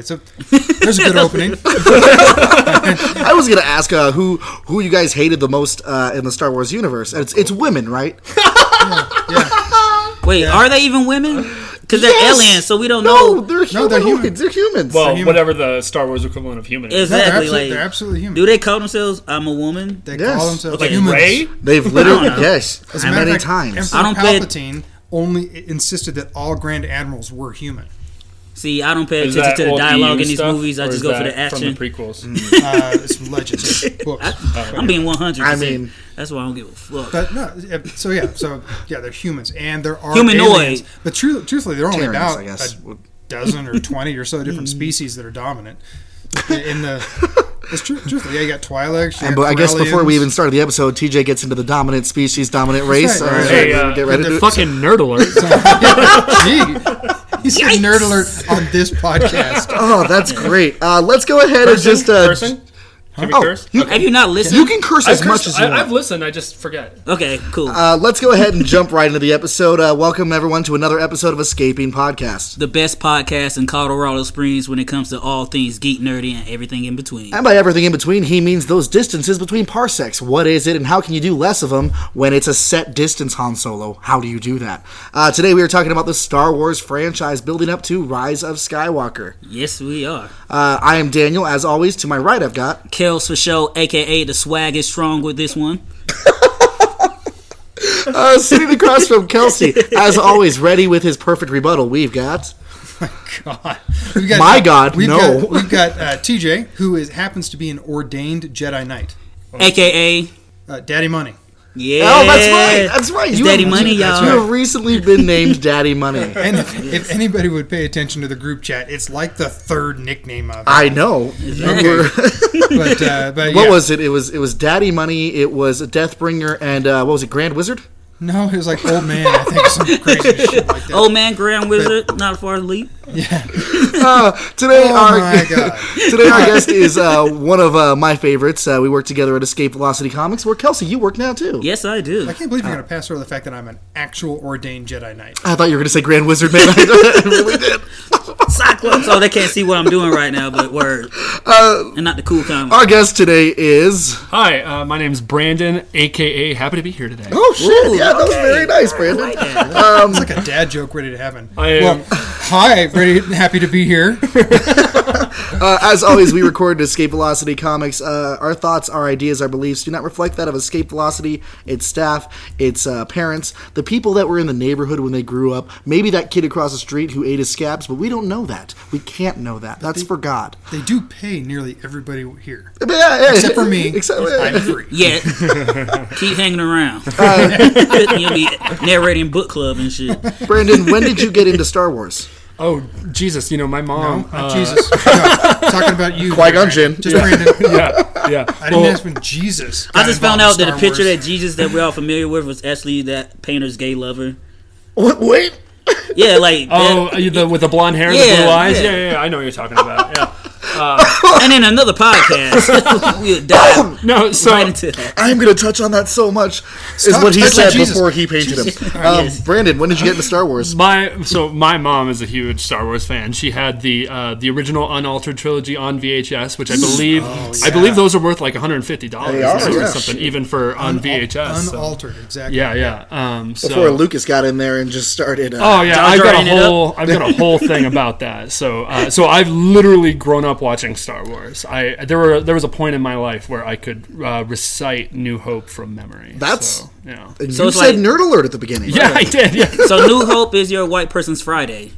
Okay, so there's a good opening. I was gonna ask uh, who who you guys hated the most uh, in the Star Wars universe. And it's it's women, right? Wait, are they even women? Because they're Yes! aliens, so we don't No, know they're No, they're humanoids. They're humans. Well, human. whatever the Star Wars equivalent of human is. No, they're, exactly. absolutely, like, they're absolutely human. do they call themselves "I'm a woman"? They Yes. call themselves Like humans. Ray? They've literally know. yes, As many fact, times. Emperor I don't play- Palpatine only insisted that all Grand Admirals were human. See, I don't pay Is attention to the dialogue EU in these stuff, movies. I just go for that the From action. the prequels. Uh, it's legends, books. I'm being 100. I mean- that's why I don't give a fuck. But no, so yeah, so yeah, they're humans, and there are Humanoid. aliens. But true, truthfully, there are only Terrans, about I guess. a dozen or twenty or so different species that are dominant in the. It's true, truthfully, yeah, you got Twi'leks. you And got but I guess before we even started the episode, TJ gets into the dominant species, dominant race. right, right, right. Hey, uh, get ready to the fucking nerd alert. Gee, he said nerd alert on this podcast. Oh, that's great. Uh, let's go ahead and just uh, Cursing? Can we Oh, curse? you, Have you not listened? you can curse I as much cursed- as you I, want. I've listened. I just forget. Okay, cool. Uh, let's go ahead and jump right into the episode. Uh, welcome everyone to another episode of Escaping Podcast. the best podcast in Colorado Springs when it comes to all things geek, nerdy, and everything in between. And by everything in between, he means those distances between parsecs. What is it, and how can you do less of them when it's a set distance, Han Solo? How do you do that? Uh, today we are talking about the Star Wars franchise building up to Rise of Skywalker. Yes, we are. Uh, I am Daniel. As always, to my right, I've got Kels for show, aka the swag is strong with this one. uh, sitting across from Kelsey. As always, ready with his perfect rebuttal. We've got My God. We've got, My God, we've no. Got, we've got uh, TJ, who is happens to be an ordained Jedi Knight. AKA, Uh, Daddy Money. Yeah. Oh, that's right. That's right. It's You Daddy have- Money, you- y'all. You have recently been named Daddy Money. And if, if anybody would pay attention to the group chat, it's like the third nickname of it. I know. We're- But, uh, but what was it? It was it was Daddy Money. It was Deathbringer, and uh, what was it? Grand Wizard. No, he was like old man. I think some crazy shit like that. Old man Grand Wizard, not far to leap. yeah. Uh, today Oh our my god. today our guest is uh, one of uh, my favorites. Uh, we work together at Escape Velocity Comics. Where Kelsey, you work now too. Yes, I do. I can't believe you're going to pass over the fact that I'm an actual ordained Jedi Knight. I thought you were going to say Grand Wizard, man. I really did. Cyclops. Oh, they can't see what I'm doing right now, but word. Uh, and not the cool kind. our guest today is. Hi, uh, my name's Brandon, aka Happy to be here today. Oh shit! Ooh, yeah, that was very nice, Brandon. like that. It's like a dad joke ready to happen. I am- Well, hi, ready, happy to be here. Uh, as always, we record at Escape Velocity Comics. Uh, our thoughts, our ideas, our beliefs do not reflect that of Escape Velocity, its staff, its uh, parents, the people that were in the neighborhood when they grew up. Maybe that kid across the street who ate his scabs, but we don't know that. We can't know that. That's for God. They do pay nearly everybody here, Yeah, yeah, except for me. Except, I'm free. Yet, keep hanging around. Uh, You'll be narrating book club and shit. Brandon, when did you get into Star Wars? Oh, Jesus, you know, my No, mom. not uh, Jesus. No, talking about you. Qui-Gon Jinn. Just Brandon. Yeah, yeah. I didn't Well, ask when Jesus. I just found out that the picture Wars. that Jesus that we're all familiar with was actually that painter's gay lover. Wait, wait. Yeah, like Oh, that- are you the with the blonde hair and Yeah, the blue eyes? yeah. Yeah. yeah, yeah, I know what you're talking about. Yeah. And in another podcast, we'll dive No, so right into that. I'm going to touch on that so much, is Stop what he touching said Jesus. before he painted him. Um, Yes. Brandon, when did you get into Star Wars? my so my mom is a huge Star Wars fan. She had the uh, the original unaltered trilogy on VHS, which I believe I believe those are worth like 150 dollars or yeah. something, even for on VHS. so- Unaltered, exactly. Yeah, yeah. Um, so, Before Lucas got in there and just started. Uh, Oh yeah, I've got a Jarring it up. whole I've got a whole thing about that. So uh, so I've literally grown up watching Star Wars. I there were there was a point in my life where I could uh, recite New Hope from memory. That's- so, yeah. and So you it's said like- nerd alert at the beginning. Yeah, I did. Yeah. So New Hope is your white person's Friday.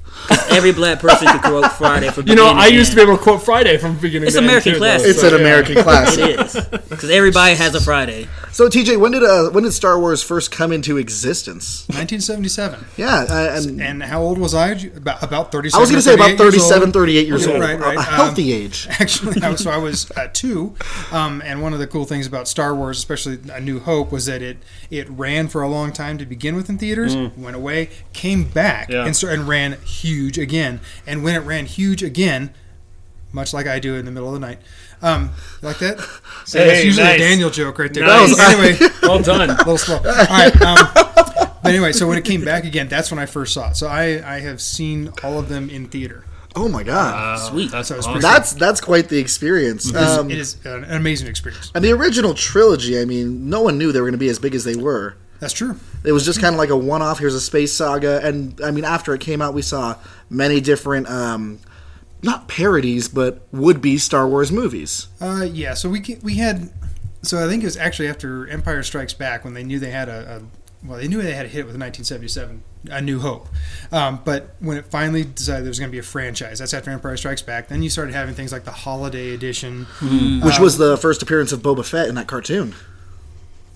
Every black person could quote Friday for You know, beginning I used to be end. able to quote Friday from beginning. It's to American class. It's so, an yeah. American class. It is because everybody has a Friday. So TJ, when did uh, when did Star Wars first come into existence? 1977. Yeah, uh, and And how old was I? About about 37. I was going to say about 38 years 37, old. 38 years Yeah, old. right, right. A Um, healthy age. Actually, I was, so I was uh, two, um, and one of the cool things about Star Wars, especially A New Hope, was that it it ran for a long time to begin with in theaters, went away, came back, Yeah. and, st- and ran huge again. And when it ran huge again, much like I do in the middle of the night, um, like that? So Hey, that's usually nice. a Daniel joke right there. Nice. Anyway, Well done. a little slow. All right. Um, but anyway, so when it came back again, that's when I first saw it. So I, I have seen all of them in theater. Oh my god, Sweet. That's So awesome. that's that's quite the experience. It is- Um, it is an amazing experience. and the original trilogy, I mean, no one knew they were going to be as big as they were. That's true. It was just kind of like a one-off. Here's a space saga, and I mean, after it came out, we saw many different, um, not parodies, but would-be Star Wars movies. Uh, yeah, so we we had, so I think it was actually after Empire Strikes Back when they knew they had a, a well, they knew they had a hit with 1977, A New Hope. Um, but when it finally decided there was going to be a franchise, that's after Empire Strikes Back. Then you started having things like the Holiday Edition. which was the first appearance of Boba Fett in that cartoon.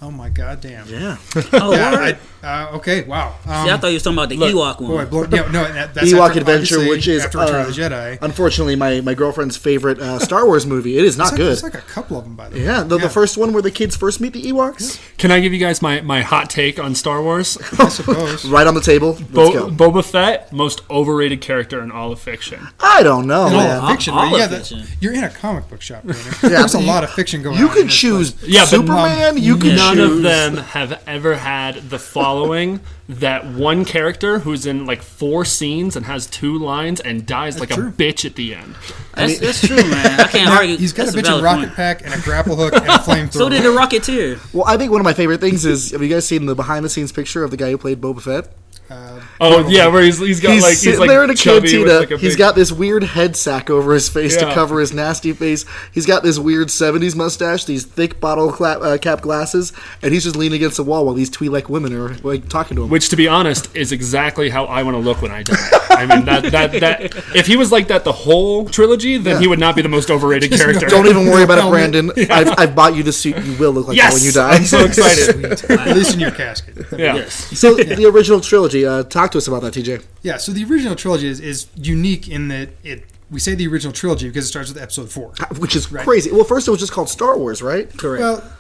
Oh my god, damn. Yeah, Oh, Yeah. I, uh, okay, wow. Um, See, I thought you were talking about the look, Ewok boy, one. blow, yeah, no, that, that's Ewok after, Adventure, which is after Return uh, of the Jedi. unfortunately my, my girlfriend's favorite uh, Star Wars movie. It is not It's like, good. It's like a couple of them, by the way. yeah, the, the first one where the kids first meet the Ewoks, Can I give you guys my, my hot take on Star Wars? I suppose. right on the table. Let's Bo- go. Boba Fett, most overrated character in all of fiction. I don't know, And all man. fiction, all right? of yeah, that- fiction. you're in a comic book shop. Brandon. There's a lot of fiction going You on. could in choose place. Yeah, but, Superman. you could None choose of them have ever had the following that one character who's in like four scenes and has two lines and dies like true. a bitch at the end. That's, that's true, man. I can't argue. He's got That's a bitch valid rocket point. pack and a grapple hook and a flamethrower. So did the Rocketeer. Well, I think one of my favorite things is have you guys seen the behind the scenes picture of the guy who played Boba Fett? Oh yeah, where he's he's got he's like he's sitting like there in a chubby with, cantina. like, a he's big- got this weird head sack over his face to cover his nasty face. He's got this weird '70s mustache, these thick bottle clap, uh, cap glasses, and he's just leaning against the wall while these Twi'lek women are like talking to him. Which, to be honest, is exactly how I want to look when I die. I mean, that, that, that if he was like that the whole trilogy, then he would not be the most overrated character. Don't even worry about it, Helmet. Brandon. I've, I've bought you the suit. You will look like that yes, when you die. I'm so excited. At least in your casket. yeah. Yes. so the original trilogy. Uh, talk to us about that, TJ. Yeah, so the original trilogy is, is unique in that it. We say the original trilogy because it starts with episode four. Which is crazy. Well, first it was just called Star Wars, right? Correct. Well,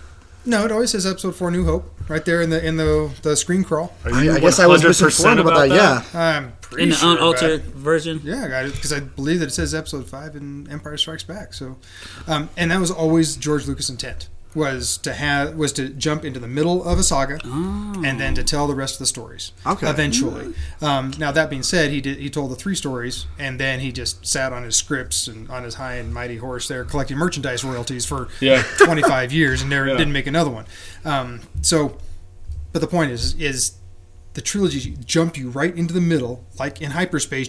no, it always says episode four, New Hope, right there in the in the the screen crawl. Are I, you I guess I was 100% misinformed about, that. Yeah. I'm pretty in the sure unaltered version. Yeah, I got it because I believe that it says episode five in Empire Strikes Back. So, um, and that was always George Lucas' intent was to have was to jump into the middle of a saga and then to tell the rest of the stories. Okay. Eventually, um, now that being said, he did he told the three stories and then he just sat on his scripts and on his high and mighty horse there collecting merchandise royalties for Yeah. 25 years and never Yeah. didn't make another one. Um, so, but the point is is the trilogy jump you right into the middle, like in hyperspace.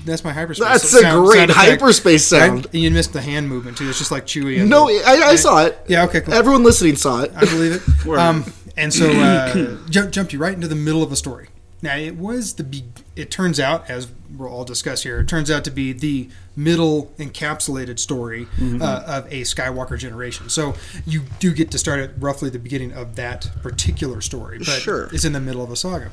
That's my hyperspace. That's sound- a great sound effect, hyperspace right? sound. And you missed the hand movement too. It's just like Chewie. No, the- I, I saw it. yeah, okay, cool. Everyone listening saw it. I believe it. um, and so uh, jump, jumped you right into the middle of a story. Now it was the be- it turns out as we'll all discuss here, it turns out to be the middle encapsulated story Mm-hmm. uh, of a Skywalker generation. So you do get to start at roughly the beginning of that particular story, but Sure. it's in the middle of a saga.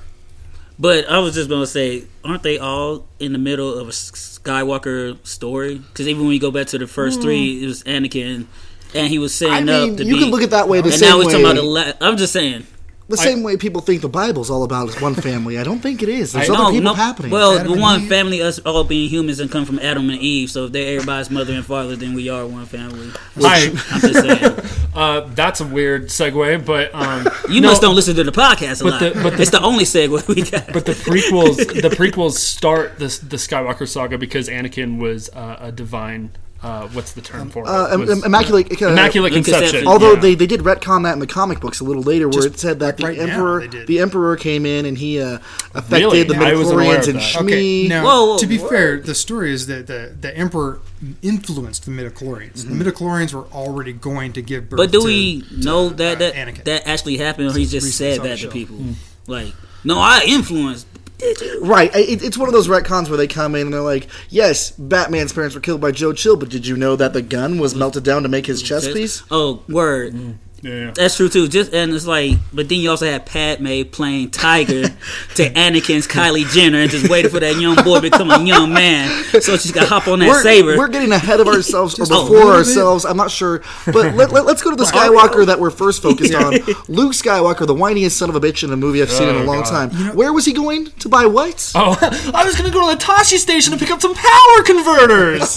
But I was just gonna say, aren't they all in the middle of a Skywalker story? Because even when you go back to the first three, it was Anakin, and he was Hmm. I mean, up to you be. can look at that way the and same now we're talking way. about the. La- I'm just saying. The same way people think the Bible's all about is one family. I don't think it is. There's No, other people no. happening. Well, Adam the one Eve. family, us all being humans and come from Adam and Eve. So if they're everybody's mother and father, then we are one family. Hi. I'm just saying. Uh, that's a weird segue, but um, You no, must don't listen to the podcast a but lot. the- but the- it's the only segue we got. But the prequels, the prequels start the the Skywalker saga because Anakin was uh, a divine. Uh, what's the term for it? uh, im- Was- immaculate, uh, immaculate Conception. conception. Although yeah. they, they did retcon that in the comic books a little later, where Just it said that the right emperor they the emperor came in and he uh, affected Really? the I midichlorians and that. Shmi. Okay, now Whoa, whoa, to be whoa. fair, the story is that the, the Emperor influenced the midichlorians. Mm-hmm. The midichlorians were already going to give birth. But do to- we to, know that uh, that Anakin. that actually happened, or he just said saw the that to show. people? Like, no, I influenced. Did you? Right, it, it's one of those retcons where they come in and they're like, "Yes, Batman's parents were killed by Joe Chill, but did you know that the gun was melted down to make his chest piece?" Oh, word. Mm. Yeah. That's true too. Just and it's like, but then you also had Padme playing Tiger to Anakin's Kylie Jenner and just waiting for that young boy to become a young man. So she's got to hop on that We're, saber. we're getting ahead of ourselves or before little ourselves. I'm not sure, but let, let, us go to the Skywalker that we're first focused on. Luke Skywalker, the whiniest son of a bitch in a movie I've seen in a Oh, long God. time. Where was he going to buy what? Oh, I was gonna go to the Tosche station to pick up some power converters.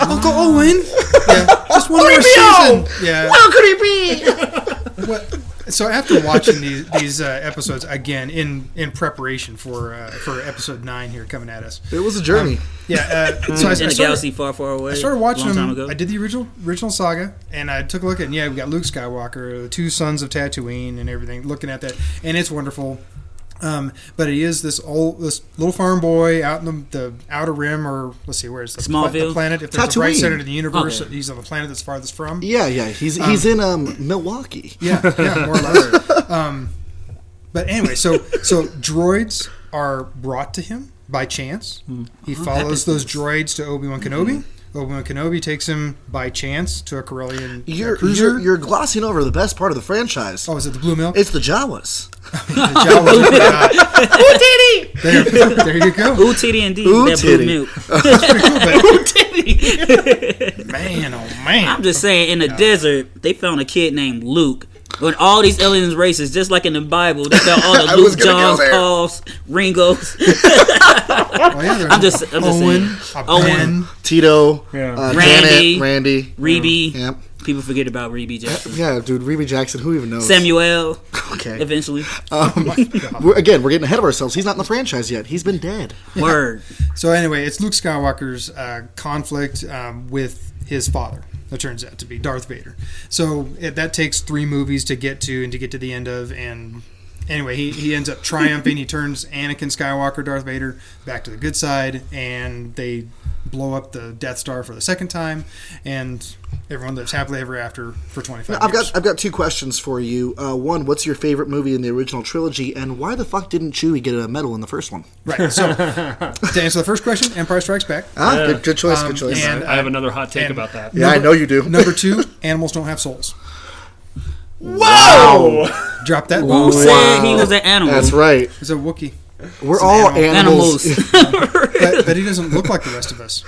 Uncle Owen. yeah, just one more season. Yeah. Where could he be? What? so after watching these these uh, episodes again in in preparation for uh, for episode nine here coming at us, It was a journey. yeah. Uh, so I, I in a started, galaxy far, far away. I started watching long time them. ago. I did the original original saga, and I took a look at. Yeah, we got Luke Skywalker, the two sons of Tatooine, and everything. Looking at that, and it's wonderful. Um, but he is this old, this little farm boy out in the, the outer rim, or let's see, where's the, pla- the planet? If there's a bright center to the universe, Okay. he's on the planet that's farthest from. Yeah, yeah. He's he's in um Milwaukee. Yeah, yeah, more or less. Um, but anyway, so so droids are brought to him by chance. He follows those droids to Obi Wan Kenobi. Obi Wan Kenobi takes him by chance to a Corellian uh, You're, cruiser. you're you're glossing over the best part of the franchise. oh, is it the blue milk? It's the Jawas. the Jawas. uh, there, there you go. Ooh, titty indeed. Ooh, that titty. blue milk. Man, oh man. I'm just saying, in the desert, they found a kid named Luke. When all these aliens races, just like in the Bible, they found all the Luke, gonna Johns. Pauls, Ringos, Oh, yeah, I'm just- I'm just Owen, saying. a Owen. Ben. Tito, Yeah. uh, Randy. Janet, Randy. Reby. Yep. People forget about Reby Jackson. Yeah, dude, Reby Jackson. Who even knows? Samuel, Okay. eventually. We're, again, we're getting ahead of ourselves. He's not in the franchise yet. He's been dead. Word. So anyway, it's Luke Skywalker's uh, conflict um, with his father. That turns out to be Darth Vader. So it, that takes three movies to get to and to get to the end of. And anyway, he, he ends up triumphing. he turns Anakin Skywalker, Darth Vader, back to the good side, and they blow up the Death Star for the second time. And everyone lives happily ever after for 25 I've years. got I've got two questions for you. Uh, one, what's your favorite movie in the original trilogy, and why the fuck didn't Chewie get a medal in the first one? right. So to answer the first question, Empire Strikes Back. Ah, good, good choice. Um, good choice. and- I have another hot take and- about that. yeah, I know you do. Number two, animals don't have souls. Whoa! Drop that Who bomb. said he was an animal? That's right. He's a Wookiee. We're an all animal. animals. Animals. but, but he doesn't look like the rest of us.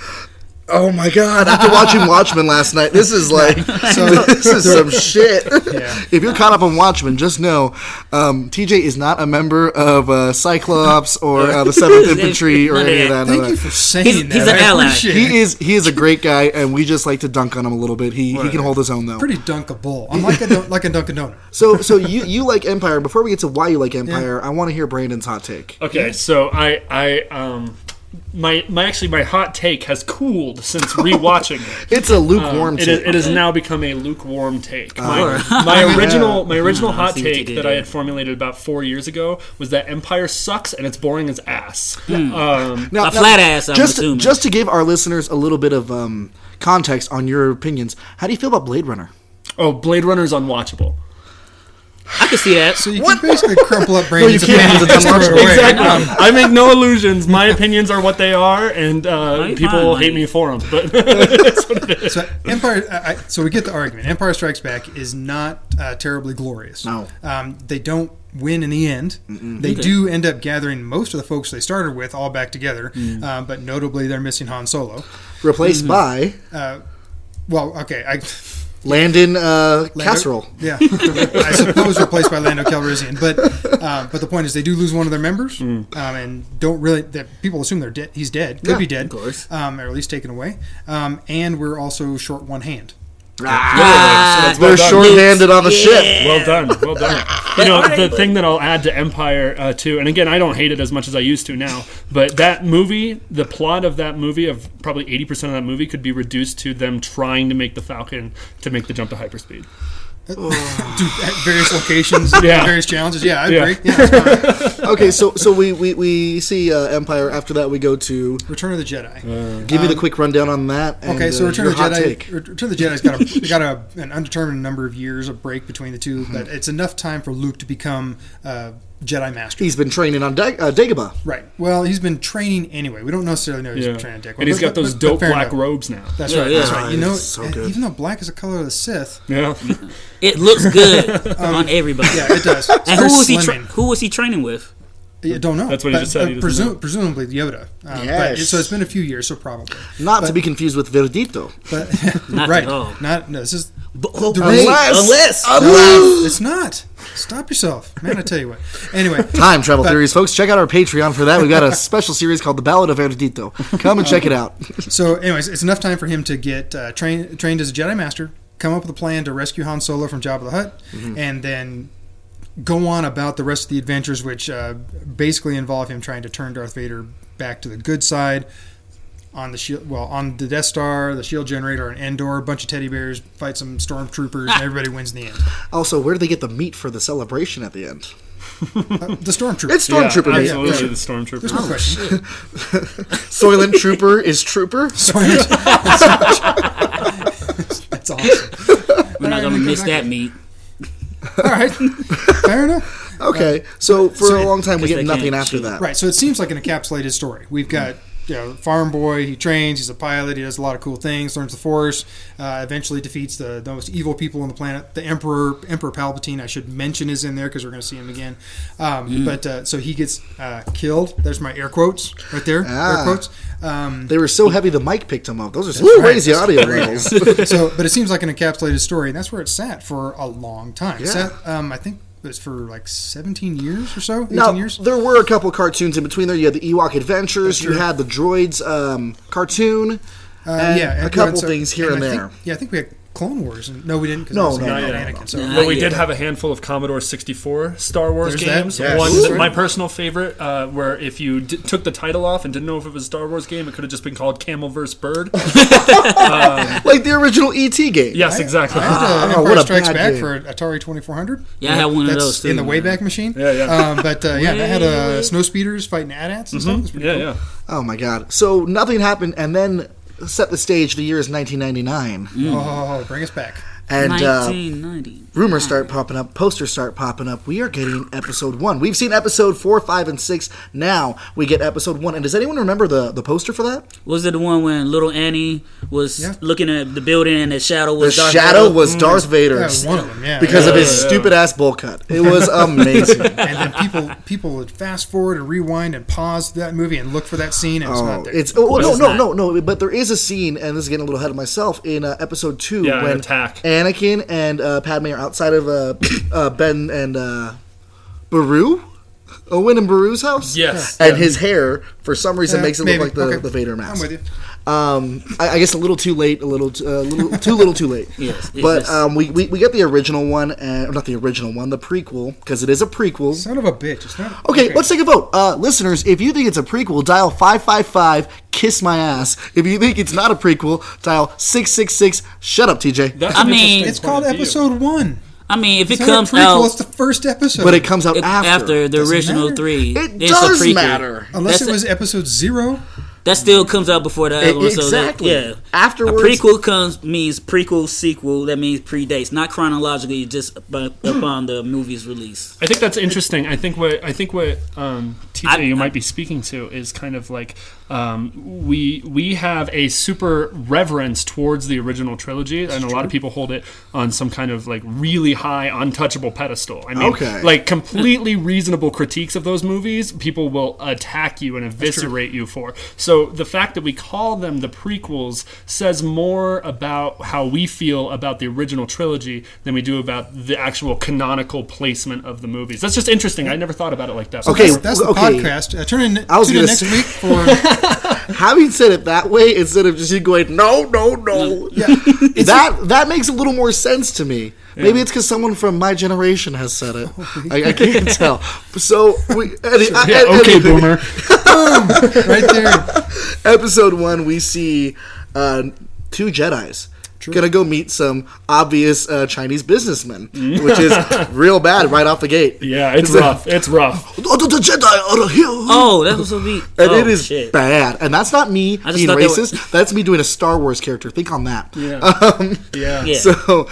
Oh my god! After watching Watchmen last night, this is like So this is some shit. Yeah. If you're caught up on Watchmen, just know um, TJ is not a member of uh, Cyclops or uh, the Seventh Infantry or any of that. that. thank you for saying He's- that. he's an ally. He it. is he is a great guy, and we just like to dunk on him a little bit. He he can hold his own though. pretty dunkable. I'm like a dun- like a Dunkin' Donut. So so you you like Empire? Before we get to why you like Empire, I want to hear Brandon's hot take. Okay, so I I um my my actually my hot take has cooled since rewatching it. It's a lukewarm Um, it, take. is, it has now become a lukewarm take. My, Alright. my original my original hot see what you take that I had formulated about four years ago was that Empire sucks and it's boring as ass. Hmm. Um, Now- A now, flat ass, I'm just assuming. just to give our listeners a little bit of um, context on your opinions, how do you feel about Blade Runner? oh, Blade Runner is unwatchable. I can see that. So you can basically crumple up you Brandon's can't, opinion because it's and throw it unwatchable. away. Exactly. Um, I make no illusions. My opinions are what they are, and uh, people fine, hate me for them. But that's what it is. so Empire. I, I- so we get the argument. Empire Strikes Back is not uh, terribly glorious. No. um, they don't win in the end. They do end up gathering most of the folks they started with all back together, um, but notably they're missing Han Solo. Replaced by Well, okay, I. Landon uh, Lando- Casserole. Yeah, I suppose replaced by Lando Calrissian. But uh, but the point is, they do lose one of their members, um, and don't really. That people assume they're dead. He's dead. Could Yeah, be dead, of course. um, or at least taken away. Um, and we're also short one hand. Ah, They're done. short-handed on the ship. Well done, well done. You know, the thing that I'll add to Empire uh, too, and again, I don't hate it as much as I used to now, but that movie, the plot of that movie, of probably eighty percent of that movie, could be reduced to them trying to make the Falcon to make the jump to hyperspeed. Dude, at various locations, Yeah. various challenges. Yeah, I agree. Yeah, that's fine. Okay, so so we we, we see uh, Empire. After that, we go to Return of the Jedi. give me the quick rundown on that. And, Okay, so uh, Return your of the Jedi. take. Return of the Jedi's got a got a, an undetermined number of years of break between the Mm-hmm. 2 but it's enough time for Luke to become uh, Jedi Master. He's been training on Dag- uh, Dagobah. right. Well, he's been training anyway. We don't necessarily know he's Yeah, been training Dagobah, and he's but- got those but- but dope fair black enough. robes now. That's Yeah, right. yeah. That's right. You know, it's so good. even though black is the color of the Sith, Yeah, it looks good on everybody. yeah, it does. And very who was he? Tra- who was he training with? I don't know. That's what he just said, uh, he doesn't presu- know. presumably Yoda. Um, but Yes. it- so it's been a few years, so probably. Not to be confused with Verdito. But Not right, at all. not no. This is But, oh, unless, Unless- unless Unless- it's not. Stop yourself, man. I tell you what. Anyway, Time travel But- theories, folks. Check out our Patreon for that. We've got a special series called The Ballad of Verdito. Come and check it out. So, anyways, it's enough time for him to get uh, trained trained as a Jedi Master, come up with a plan to rescue Han Solo from Jabba the Hutt, Mm-hmm. and then go on about the rest of the adventures, which uh, basically involve him trying to turn Darth Vader back to the good side. On the shield, well, on the Death Star, the shield generator, and Endor, a bunch of teddy bears fight some stormtroopers, and everybody wins in the end. Also, where do they get the meat for the celebration at the end? Uh, the stormtroopers. It's stormtrooper yeah, meat. absolutely yeah. the stormtrooper. There's no question. Soylent Trooper is Trooper. That's awesome. We're not gonna miss that meat. All right, fair enough. Okay, so for so- a long time we get nothing after that. Right, so it seems like an encapsulated story. We've got you know, farm boy. He trains. He's a pilot. He does a lot of cool things. Learns the Force. Uh, eventually defeats the, the most evil people on the planet. The Emperor, Emperor Palpatine. I should mention is in there because we're going to see him again. Um, But uh, so he gets uh, killed. There's my air quotes right there. Ah. Air quotes. Um, They were so heavy the mic picked them up. Those are some right. crazy audio levels. so, but it seems like an encapsulated story, and that's where it sat for a long time. Yeah. Sat, um, I think was for like 17 years or so. 18 Now, years. there were a couple cartoons in between there. You had the Ewok Adventures. You had the Droids um, cartoon. Uh, and yeah, a and- couple things here and I there. think- yeah, I think we had Clone Wars. And, no, we didn't. 'cause No, was no, about no, no, so- no. Well, we Yeah. did have a handful of Commodore 64 Star Wars There's that. games. Yes. One, Ooh. my personal favorite, uh, where if you d- took the title off and didn't know if it was a Star Wars game, it could have just been called Camel vs. Bird. Like the original ET game. yes, exactly. I had uh, Ah, Empire what a Strikes bad Back game. for Atari 2400. Yeah, I had one of those too. in the man. Wayback Machine. Yeah, yeah. Um, but uh, yeah, that had uh, snow speeders fighting AT-ATs and stuff. It was pretty yeah, cool. yeah. Oh my god. So nothing happened, and then set the stage. The year is 1999, Oh, bring us back. and uh, 1990. Rumors start popping up, posters start popping up. We are getting episode one. We've seen episode four, five, and six. Now we get episode one. And does anyone remember the the poster for that? Was it the one when little Annie was Yeah. looking at the building and the shadow The was Darth shadow Vader? was Darth Vader That was one of them. Yeah, because yeah. of his Yeah, yeah. stupid ass bowl cut. It was amazing. and then people people would fast forward and rewind and pause that movie and look for that scene and it's Oh, not there. it's oh, no it's no not. no no. But there is a scene, and this is getting a little ahead of myself in uh, episode two Yeah, an when attack. Anakin and uh, Padme are outside of uh, uh, Ben and uh, Beru, Owen and Beru's house. Yes. and his hair for some reason Yeah, makes it maybe. look like the, Okay. the Vader I'm mask. with you. Um, I, I guess a little too late, a little, t- uh, little too little, too late. Yes, but just- um, we, we we get the original one, and or not the original one, the prequel, because it is a prequel. Son of a bitch. It's not. Okay, let's take a vote. Uh, listeners, if you think it's a prequel, dial 555 kiss my ass. If you think it's not a prequel, dial 666 shut up, TJ. That's I mean- It's called of view. episode one. I mean, if it It's not comes prequel. out It's the first episode. but it comes out it- after. after the Doesn't original matter. three, It it's does a prequel. matter. unless That's it was episode zero. That still comes out before the other one. So that, exactly. yeah. Afterwards- a prequel comes means prequel, sequel. That means predates, not chronologically, just upon the movie's release. I think that's interesting. I think what I think what um, TJ I- you might be speaking to is kind of like um, we we have a super reverence towards the original trilogy, and a lot of people hold it on some kind of like really high, untouchable pedestal. I mean, Okay. like completely reasonable critiques of those movies, people will attack you and eviscerate you for. So the fact that we call them the prequels says more about how we feel about the original trilogy than we do about the actual canonical placement of the movies. That's just interesting. I never thought about it like that. Okay, That's, that's the okay. podcast. Uh, turn in, I was tune in gonna next say- week for Having said it that way, instead of just you going, no, no, no. yeah. that that makes a little more sense to me. Maybe it's because someone from my generation has said it. I, I can't tell. So, we, any, I- yeah, I- okay, anything- boomer. right there. episode one, we see uh, two Jedi's. Gonna go meet some obvious uh, Chinese businessmen, which is real bad right off the gate. Yeah, it's Is it- rough. It's rough. Oh, the, the Jedi are here. Oh, that was so neat. and oh, it is shit. bad. And that's not me being thought they were- racist. That's me doing a Star Wars character. Think on that. Yeah. yeah. Yeah. So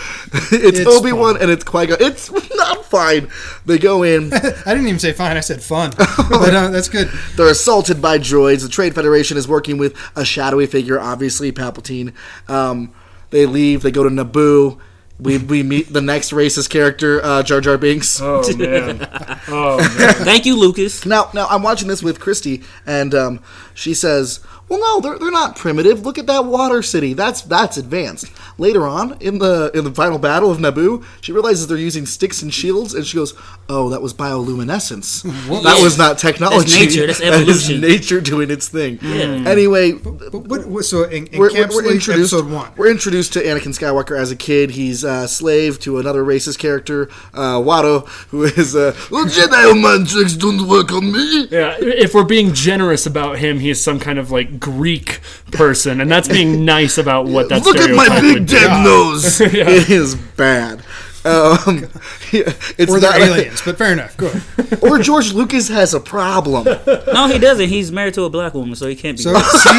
it's, It's Obi Wan and it's Qui Gon. It's not fine. They go in. I didn't even say fine. I said fun. but uh, that's good. They're assaulted by droids. The Trade Federation is working with a shadowy figure, obviously Palpatine. Um, they leave. They go to Naboo. We, we meet the next racist character, uh, Jar Jar Binks. Oh man. Oh man. Thank you, Lucas. Now, now I'm watching this with Christy, and um, she says, "Well, no, they're, they're not primitive. Look at that water city. That's that's advanced." Later on in the in the final battle of Naboo, she realizes they're using sticks and shields, and she goes, "Oh, that was bioluminescence. that was not technology. nature. That's That is evolution." nature doing its thing." Yeah. Anyway, But what, what, so in, we're, we're, we're introduced. episode one. We're introduced to Anakin Skywalker as a kid. He's his uh, slave to another racist character, uh, Watto, who is uh, well, Jedi magics don't work on me. Yeah, if we're being generous about him, he is some kind of like Greek person, and that's being nice about what that Look at my big dead nose. It is bad. Um, yeah, it's Or not they're aliens, but fair enough. Go ahead. or George Lucas has a problem. No, he doesn't. He's married to a black woman, so he can't be. So see,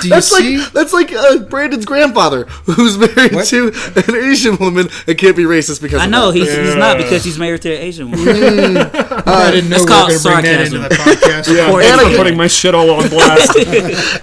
do you That's see? like that's like uh, Brandon's grandfather, who's married What? to an Asian woman and can't be racist because I of know that. he's, he's not because he's married to an Asian woman. I didn't know That's we were called going to bring that into sarcasm. the podcast. Yeah, Or- thanks for Anakin- putting my shit all on blast.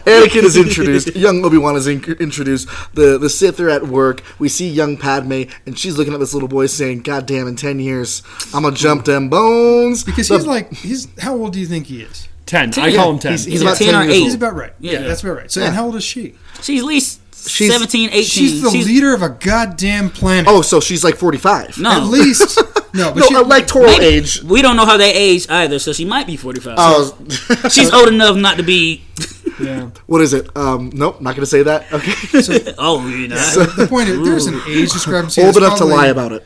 Anakin is introduced. Young Obi Wan is in- introduced. The the Sith are at work. We see young Padme, and she's looking at this little boy saying, "God damn, in ten years, I'm gonna jump them bones." Because The- he's like, he's how old do you think he is? ten. I call him ten. He's, he's He's about 10 ten or years eight. He's about right. Yeah, Yeah. that's about right. So, Yeah. and how old is she? She's at least She's- 17, 18. She's the leader of a goddamn planet. Oh, so she's like forty-five. No. At least no, but no, she, electoral Maybe. age. We don't know how they age either, so she might be 45. Oh, She's old enough not to be. yeah. what is it? Um, nope, not gonna say that. Okay, Oh, you know. the point is, there's an age discrepancy. old that's enough to lie about it.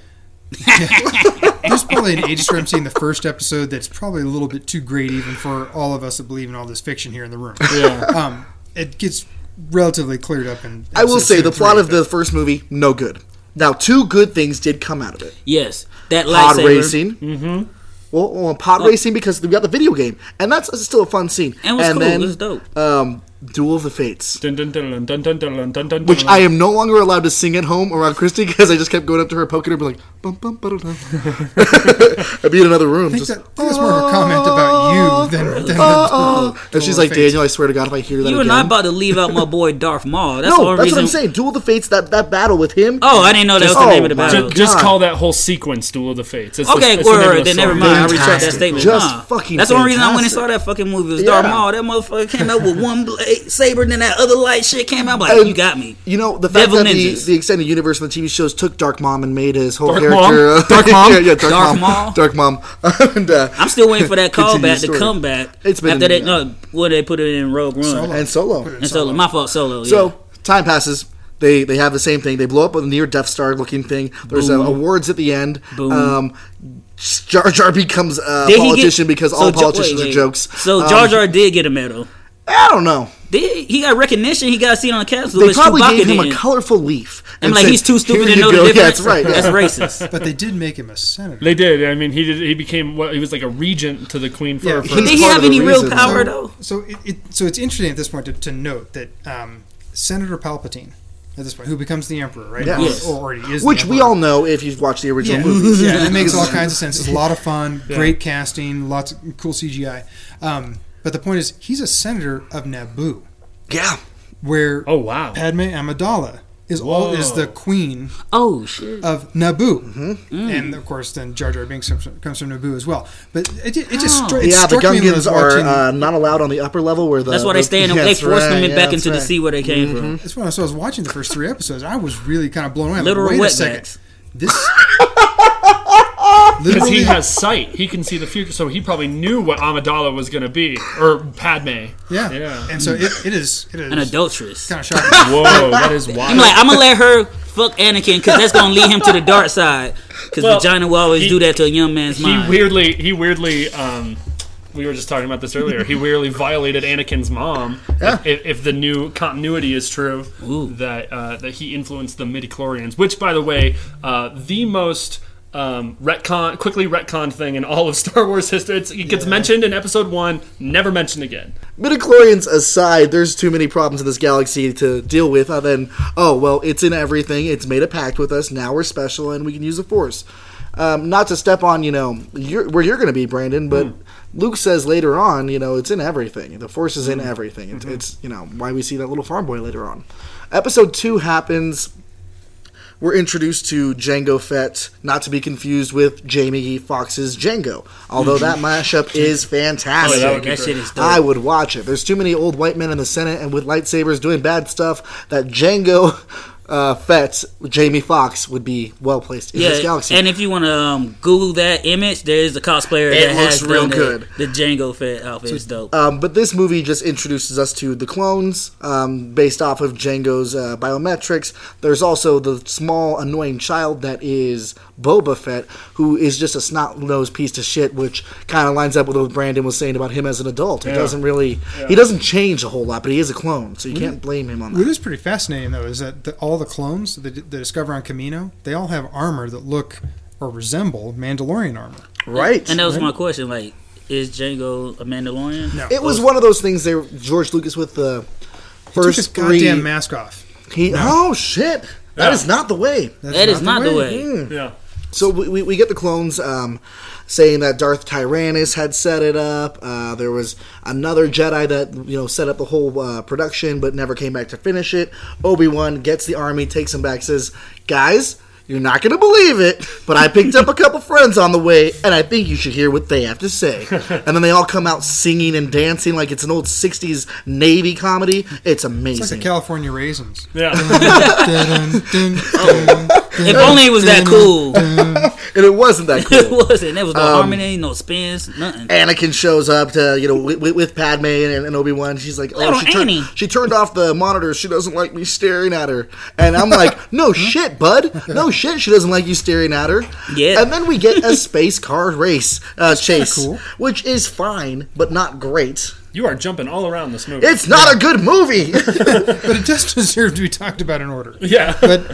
There's probably an age discrepancy in the first episode that's probably a little bit too great even for all of us that believe in all this fiction here in the room. Yeah. Um, it gets relatively cleared up. And I will say the plot of the first movie no good. Now two good things did come out of it. Yes, that pod racing. Mm-hmm. Well, well pod oh. racing because we got the video game, and that's still a fun scene. And, and cool. then, was dope. Um, Duel of the Fates, which I am no longer allowed to sing at home around Christy because I just kept going up to her poking her, and be like, bum, bum, I'd be in another room. I think, just, that, I think that's more of a comment about you than, than the, oh. and she's like, Face. Daniel, I swear to God, if I hear that You were again. not about to leave out my boy Darth Maul. That's no, only that's reason. what I'm saying. Duel of the Fates, that, that battle with him. Oh, I didn't know that was the Oh, name of the battle. Ju- just call that whole sequence "Duel of the Fates." It's Okay, it's the name of the Then never song. mind. I retract that statement. Just Nah. fucking That's the only reason I went and saw that fucking movie. It was Yeah. Darth Maul. That motherfucker came out with one blade saber, and then that other light shit came out. I'm like, And- you got me. You know the fact Devil that the, the extended universe of the TV shows took Dark Mom and made his whole Dark character Mom? Dark Mom? yeah, yeah, Dark, Dark Mom, Mom? Dark Mom, uh, I'm still waiting for that Continue callback the to story. come back. It's been after in- they no, when they put it in Rogue One Solo. and Solo. Put it in and Solo. My fault, Solo. Yeah. So time passes. They they have the same thing. They blow up a near Death Star looking thing. There's uh, awards at the end. Boom. Um, Jar Jar becomes a Did politician get- because so all Jo- politicians wait, are wait. jokes. So Um, Jar Jar did get a medal. I don't know. Did he got recognition? He got a seat on the council. They probably Chewbacca gave him didn't. a colorful leaf. I'm and like, said, he's too stupid to know go." the Yeah, that's right. That's racist. But they did make him a senator. They did. I mean, he did. He became what? He was like a regent to the queen for. Yeah, for Did he have any real reason. power so, though? so it, it so it's interesting at this point to, to note that um, Senator Palpatine at this point, who becomes the emperor, right? Yeah. Yes. Or, already is. the Which we all know if you've watched the original yeah. movies. yeah, it makes all kinds of sense. It's a lot of fun, great casting, lots of cool CGI. Um, but the point is, he's a senator of Naboo, Yeah. where oh wow. Padme Amidala is all is the queen Oh shit! of Naboo, Mm-hmm. and of course, then Jar Jar Binks comes from, comes from Naboo as well. But it, it just Oh. stri- it Yeah, the struck me when I was Gungans are uh, not allowed on the upper level where the. That's why they the- stay in. Yeah, they that's force them in yeah, back that's into the sea where they came from. That's when I was, watching the first three episodes. I was really kind of blown away. I'm Literal like, wait a second. wetbacks. This Because he has sight, he can see the future, so he probably knew what Amidala was going to be, or Padme. yeah. Yeah. And so it, it is it is An adulteress. kind of shocking. Whoa, that is wild. I'm like, I'm gonna let her fuck Anakin because that's gonna lead him to the dark side. Because Well, vagina will always he- do that to a young man's he mind. weirdly, he weirdly, um, we were just talking about this earlier. He weirdly violated Anakin's mom. Yeah. If, if the new continuity is true, Ooh. that uh, that he influenced the midichlorians, which, by the way, uh, the most um, retcon, quickly retcon thing in all of Star Wars history. It's, it gets mentioned in Episode One, never mentioned again. Midichlorians aside, there's too many problems in this galaxy to deal with. Other than, oh well, it's in everything. It's made a pact with us. Now we're special, and we can use the Force. Um, not to step on, you know, you're, where you're going to be, Brandon, but Luke says later on, you know, it's in everything. The Force is in everything. It's, it's, you know, why we see that little farm boy later on. Episode two happens. We're introduced to Jango Fett, not to be confused with Jamie Foxx's Django. Although that mashup is fantastic. Oh, that that shit is dope. I would watch it. There's too many old white men in the Senate and with lightsabers doing bad stuff that Django uh, Fett, Jamie Foxx would be well placed in this Yeah, galaxy. and if you want to um, Google that image, there's a cosplayer It that looks has real done the- good. The, Django Fett outfit is dope. Um, but this movie just introduces us to the clones um, based off of Jango's uh, biometrics. There's also the small, annoying child that is Boba Fett, who is just a snot nosed piece of shit, which kind of lines up with what Brandon was saying about him as an adult. He Yeah. doesn't really, he doesn't change a whole lot, but he is a clone, so you mm-hmm. can't blame him on that. that. is pretty fascinating though is that the, all the clones that they discover on Kamino, they all have armor that look or resemble Mandalorian armor. Right. and that was my question. Like, is Jango a Mandalorian? No, it was one of those things there, George Lucas with the took his first goddamn mask off. he, Oh, shit. That Yeah. is not the way. That's That is not the way. Mm. Yeah. So we, we, we get the clones um, saying that Darth Tyrannus had set it up. Uh, there was another Jedi that you know set up the whole uh, production, but never came back to finish it. Obi Wan gets the army, takes them back, says, "Guys, you're not gonna believe it, but I picked up a couple friends on the way, and I think you should hear what they have to say." And then they all come out singing and dancing like it's an old '60s Navy comedy. It's It's amazing. like the California raisins. Yeah. Dun, dun, dun, If only it was that cool. and it wasn't that cool. it wasn't. There was no Um, harmony, no spins, nothing. Anakin shows up to you know with, with Padme and, and Obi Wan. She's like, oh, she turned Annie. she turned off the monitor. She doesn't like me staring at her. And I'm like, no shit, bud, no shit. She doesn't like you staring at her. Yeah. And then we get a space car race uh, chase, cool. which is fine but not great. You are jumping all around this movie. It's not a good movie. but it does deserve to be talked about in order. yeah. But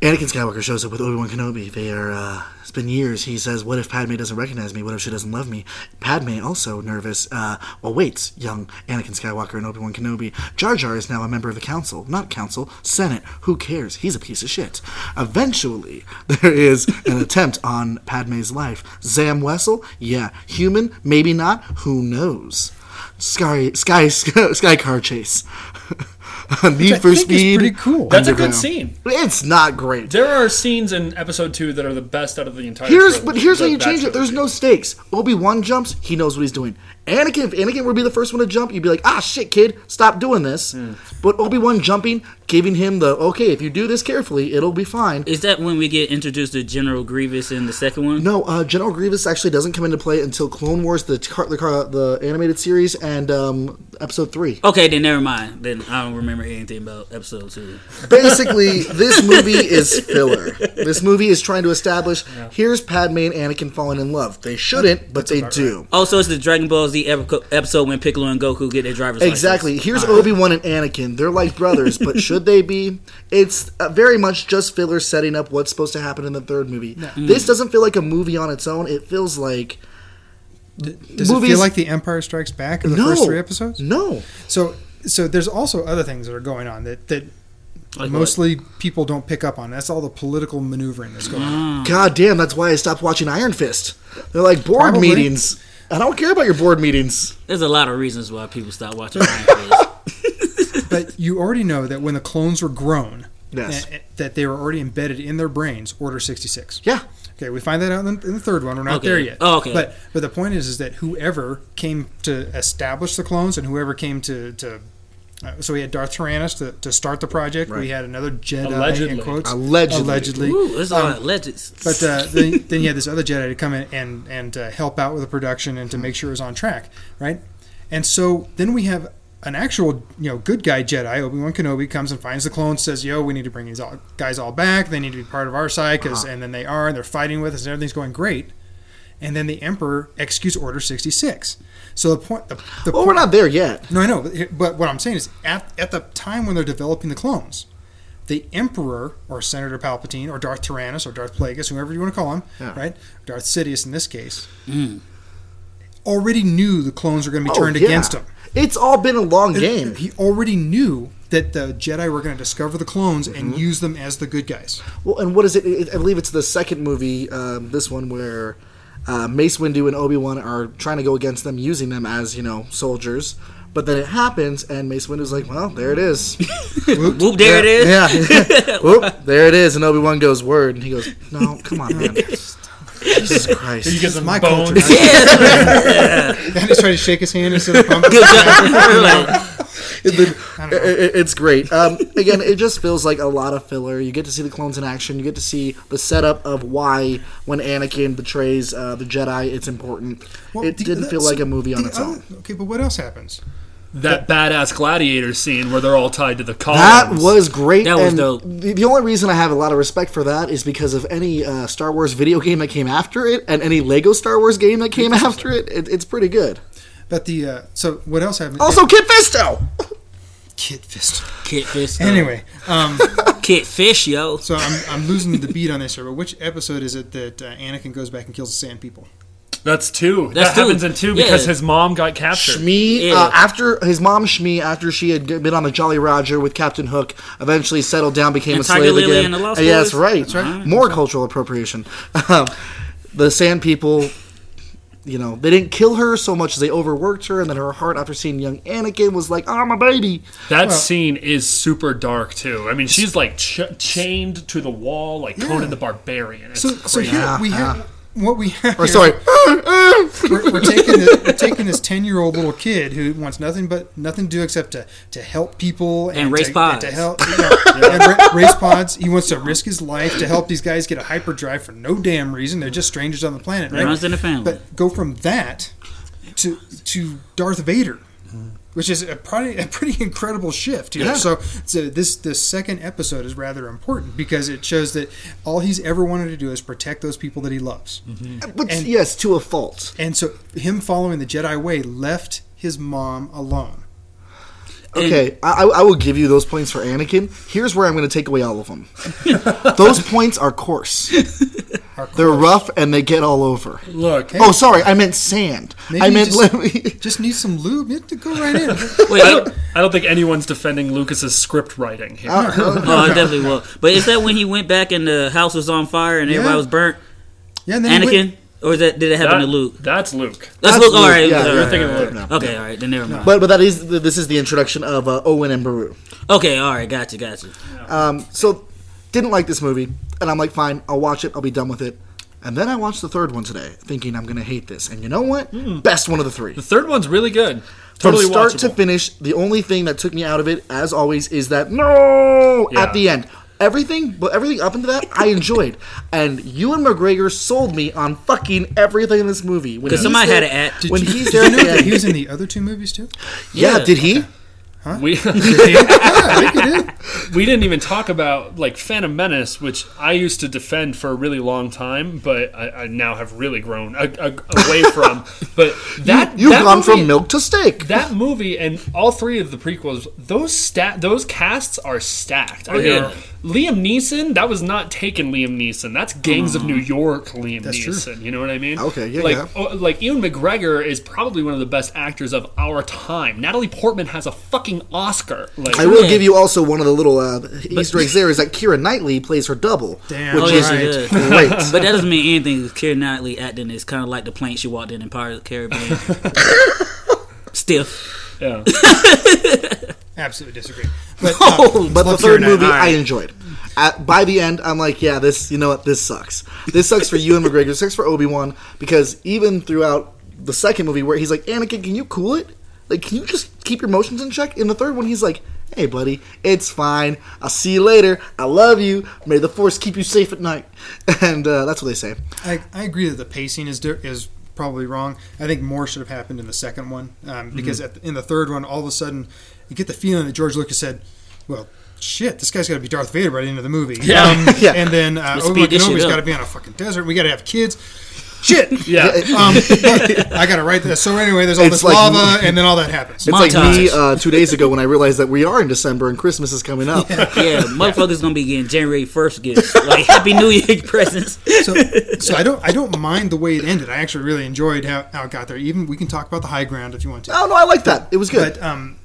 Anakin Skywalker shows up with Obi Wan Kenobi. They are. Uh, it's been years. He says, "What if Padme doesn't recognize me? What if she doesn't love me?" Padme also nervous. Uh, well, waits. Young Anakin Skywalker and Obi Wan Kenobi. Jar Jar is now a member of the Council, not Council, Senate. Who cares? He's a piece of shit. Eventually, there is an attempt on Padme's life. Zam Wesell, yeah, human, maybe not. Who knows? Sky, sky, sky car chase. Need I for Speed. pretty cool. That's a good scene. It's not great. There are scenes in episode two that are the best out of the entire. Here's trilogy- but here's how you change it. There's no stakes. Obi Wan jumps. He knows what he's doing. Anakin, if Anakin would be the first one to jump, you'd be like, ah, shit, kid, stop doing this. Hmm. But Obi Wan jumping, giving him the okay, if you do this carefully, it'll be fine. Is that when we get introduced to General Grievous in the second one? No, uh, General Grievous actually doesn't come into play until Clone Wars, the car, the, car, the animated series, and um, Episode Three. Okay, then never mind. Then I don't remember anything about episode two. Basically, this movie is filler. This movie is trying to establish here's Padme and Anakin falling in love. They shouldn't, but they do. Oh, so it's the Dragon Ball Z episode when Piccolo and Goku get their driver's Exactly. license. Here's Obi Wan and Anakin. They're like brothers, but should they be? It's uh, very much just filler setting up what's supposed to happen in the third movie. This doesn't feel like a movie on its own. It feels like does it feel like The Empire Strikes Back in the no first three episodes? No. So, so there's also other things that are going on that that Like what? mostly people don't pick up on. That's all the political maneuvering that's going on. God damn, that's why I stopped watching Iron Fist. They're like board Probably. meetings. I don't care about your board meetings. There's a lot of reasons why people stop watching Iron Fist. But you already know that when the clones were grown, Yes. eh, that they were already embedded in their brains. Order sixty six. Yeah. Okay, we find that out in the, in the third one. We're not Okay. there yet. Oh, okay. But but the point is, is that whoever came to establish the clones and whoever came to to uh, so we had Darth Tyrannus to, to start the project. Right. We had another Jedi Allegedly. in quotes. Allegedly. Allegedly. Ooh, there's a Um, of legends. But uh, then, then you had this other Jedi to come in and and uh, help out with the production and to make sure it was on track, right? And so then we have an actual, you know, good guy Jedi, Obi Wan Kenobi, comes and finds the clones, says, "Yo, we need to bring these all, guys all back. They need to be part of our side, because Uh-huh. and then they are, and they're fighting with us, and everything's going great." And then the Emperor executes Order sixty six. So the point, the, the Well, we're not there yet. no, I know, but, but what I'm saying is, at, at the time when they're developing the clones, the Emperor or Senator Palpatine or Darth Tyrannus or Darth Plagueis, whoever you want to call him, Yeah. right? Darth Sidious in this case, already knew the clones were going to be Oh, turned yeah. against him. It's all been a long game. He already knew that the Jedi were going to discover the clones and Mm-hmm. use them as the good guys. Well, and what is it? it I believe it's the second movie, um, this one, where uh, Mace Windu and Obi Wan are trying to go against them, using them as you know soldiers. But then it happens, and Mace Windu's like, "Well, there it is." Whoop, there it is. Yeah. Whoop, there it is. And Obi Wan goes, "Word," and he goes, "No, come on, man." Jesus You Christ. get some my bones. culture. And he's trying to shake his hand instead of pumping. Good job. Like, It- the- I don't know. it- it- it's great. Um, again, it just feels like a lot of filler. You get to see the clones in action. You get to see the setup of why when Anakin betrays uh, the Jedi, it's important. Well, it the- didn't feel like a movie on its own. Okay, but what else happens? That badass gladiator scene where they're all tied to the columns. That was great. That was and dope. The, the only reason I have a lot of respect for that is because of any uh, Star Wars video game that came after it, and any Lego Star Wars game that came after it. it it's pretty good. But the uh, so what else happened? Also, Kit Fisto. Kid Fist. Kit Fish. Anyway, um, Kit Fish, yo. so I'm, I'm losing the beat on this here. But which episode is it that uh, Anakin goes back and kills the Sand People? That's two. That's that two. happens in two because Yeah. his mom got captured. Shmi, Yeah. uh, after his mom Shmi, after she had been on the Jolly Roger with Captain Hook, eventually settled down, became And a Tiger slave Lily again. and the Lost Uh, yeah, that's Boys? right. That's right. More cultural appropriation. Um, the Sand People, you know, they didn't kill her so much as they overworked her, and then her heart, after seeing young Anakin, was like, "Oh, my baby." That Well- scene is super dark too. I mean, she's like ch- chained to the wall like Conan the Barbarian. It's So so crazy. here we have what we have. Or here- sorry, we're, we're taking this, we're taking this ten year old little kid who wants nothing but nothing to do except to, to help people and, And race to, pods. and to help you know, and race pods. He wants to risk his life to help these guys get a hyperdrive for no damn reason. They're just strangers on the planet, right? runs in the family. But go from that to to Darth Vader. Which is a pretty, a pretty incredible shift here. Yeah. So, so this this second episode is rather important because it shows that all he's ever wanted to do is protect those people that he loves. Mm-hmm. Uh, but And- yes, to a fault. And so him following the Jedi way left his mom alone. Okay, I, I will give you those points for Anakin. Here's where I'm going to take away all of them. those points are coarse. Our They're rough and they get all over. Look, Oh, sorry, I meant sand. Maybe I you meant just- literally. Just need some lube. to Go right in. Wait, I don't, I don't think anyone's defending Lucas's script writing here. Uh, oh, I definitely will. But is that when he went back and the house was on fire and everybody was burnt? Yeah, and then he Anakin, went- or is that did it happen That- to Luke? That's Luke. Let's That's look. All Luke, All right, yeah, all you're right, thinking all of right. Luke now. Okay, all right. Then never mind. but but that is this is the introduction of uh, Owen and Beru. Okay, all right. Gotcha, gotcha. Um, so didn't like this movie, and I'm like, fine, I'll watch it. I'll be done with it. And then I watched the third one today, thinking I'm gonna hate this. And you know what? Best one of the three. The third one's really good. Totally From Totally start watchable. to finish, the only thing that took me out of it, as always, is that no Yeah. at the end. Everything, but everything up into that, I enjoyed. And Ewan McGregor sold me on fucking everything in this movie. When Because he's somebody there- had to act. When you, he's there you know that he was in the other two movies too? Yeah, Yeah. did he? We, Yeah, I think he did. we didn't even talk about like Phantom Menace, which I used to defend for a really long time, but I, I now have really grown a, a, away from. But that You've that gone movie- from milk to steak. That movie and all three of the prequels, those stat, those casts are stacked. I Oh, mean, yeah. Liam Neeson, that was not taken Liam Neeson. That's Gangs of New York Liam That's true. Neeson. You know what I mean? Okay, yeah, like, yeah. oh, like Ewan McGregor is probably one of the best actors of our time. Natalie Portman has a fucking Oscar. Like, I will Yeah. give you also one of the little uh, Easter eggs there is that Keira Knightley plays her double, Damn. which Oh, is yeah, she right. great. But that doesn't mean anything. because Keira Knightley acting is kind of like the plane she walked in in Pirates of the Caribbean. Stiff. yeah. Absolutely disagree. But uh, Oh, But the third movie. I enjoyed. At, by the end, I'm like, yeah, this, you know what, this sucks. This sucks for Ewan McGregor. This sucks for Obi Wan because even throughout the second movie, where he's like, Anakin, can you cool it? Like, can you just keep your emotions in check? In the third one, he's like, hey, buddy, it's fine. I'll see you later. I love you. May the Force keep you safe at night. And uh, that's what they say. I, I agree that the pacing is is probably wrong. I think more should have happened in the second one um, because at the, in the third one, all of a sudden, you get the feeling that George Lucas said, "Well, shit, this guy's got to be Darth Vader by the end of the movie." Yeah. Um, Yeah. And then uh, Let's Obi Wan speed this shit Kenobi's up. got to be on a fucking desert. We got to have kids. Shit. Yeah. Um, I got to write this. So anyway, there's all It's this like- lava, and then all that happens. It's like me uh, two days ago when I realized that we are in December and Christmas is coming up. Yeah, motherfuckers gonna be getting January first gifts like Happy New Year presents. so, so I don't I don't mind the way it ended. I actually really enjoyed how, how it got there. Even we can talk about the high ground if you want to. Oh, no, I like that. It was good. But um,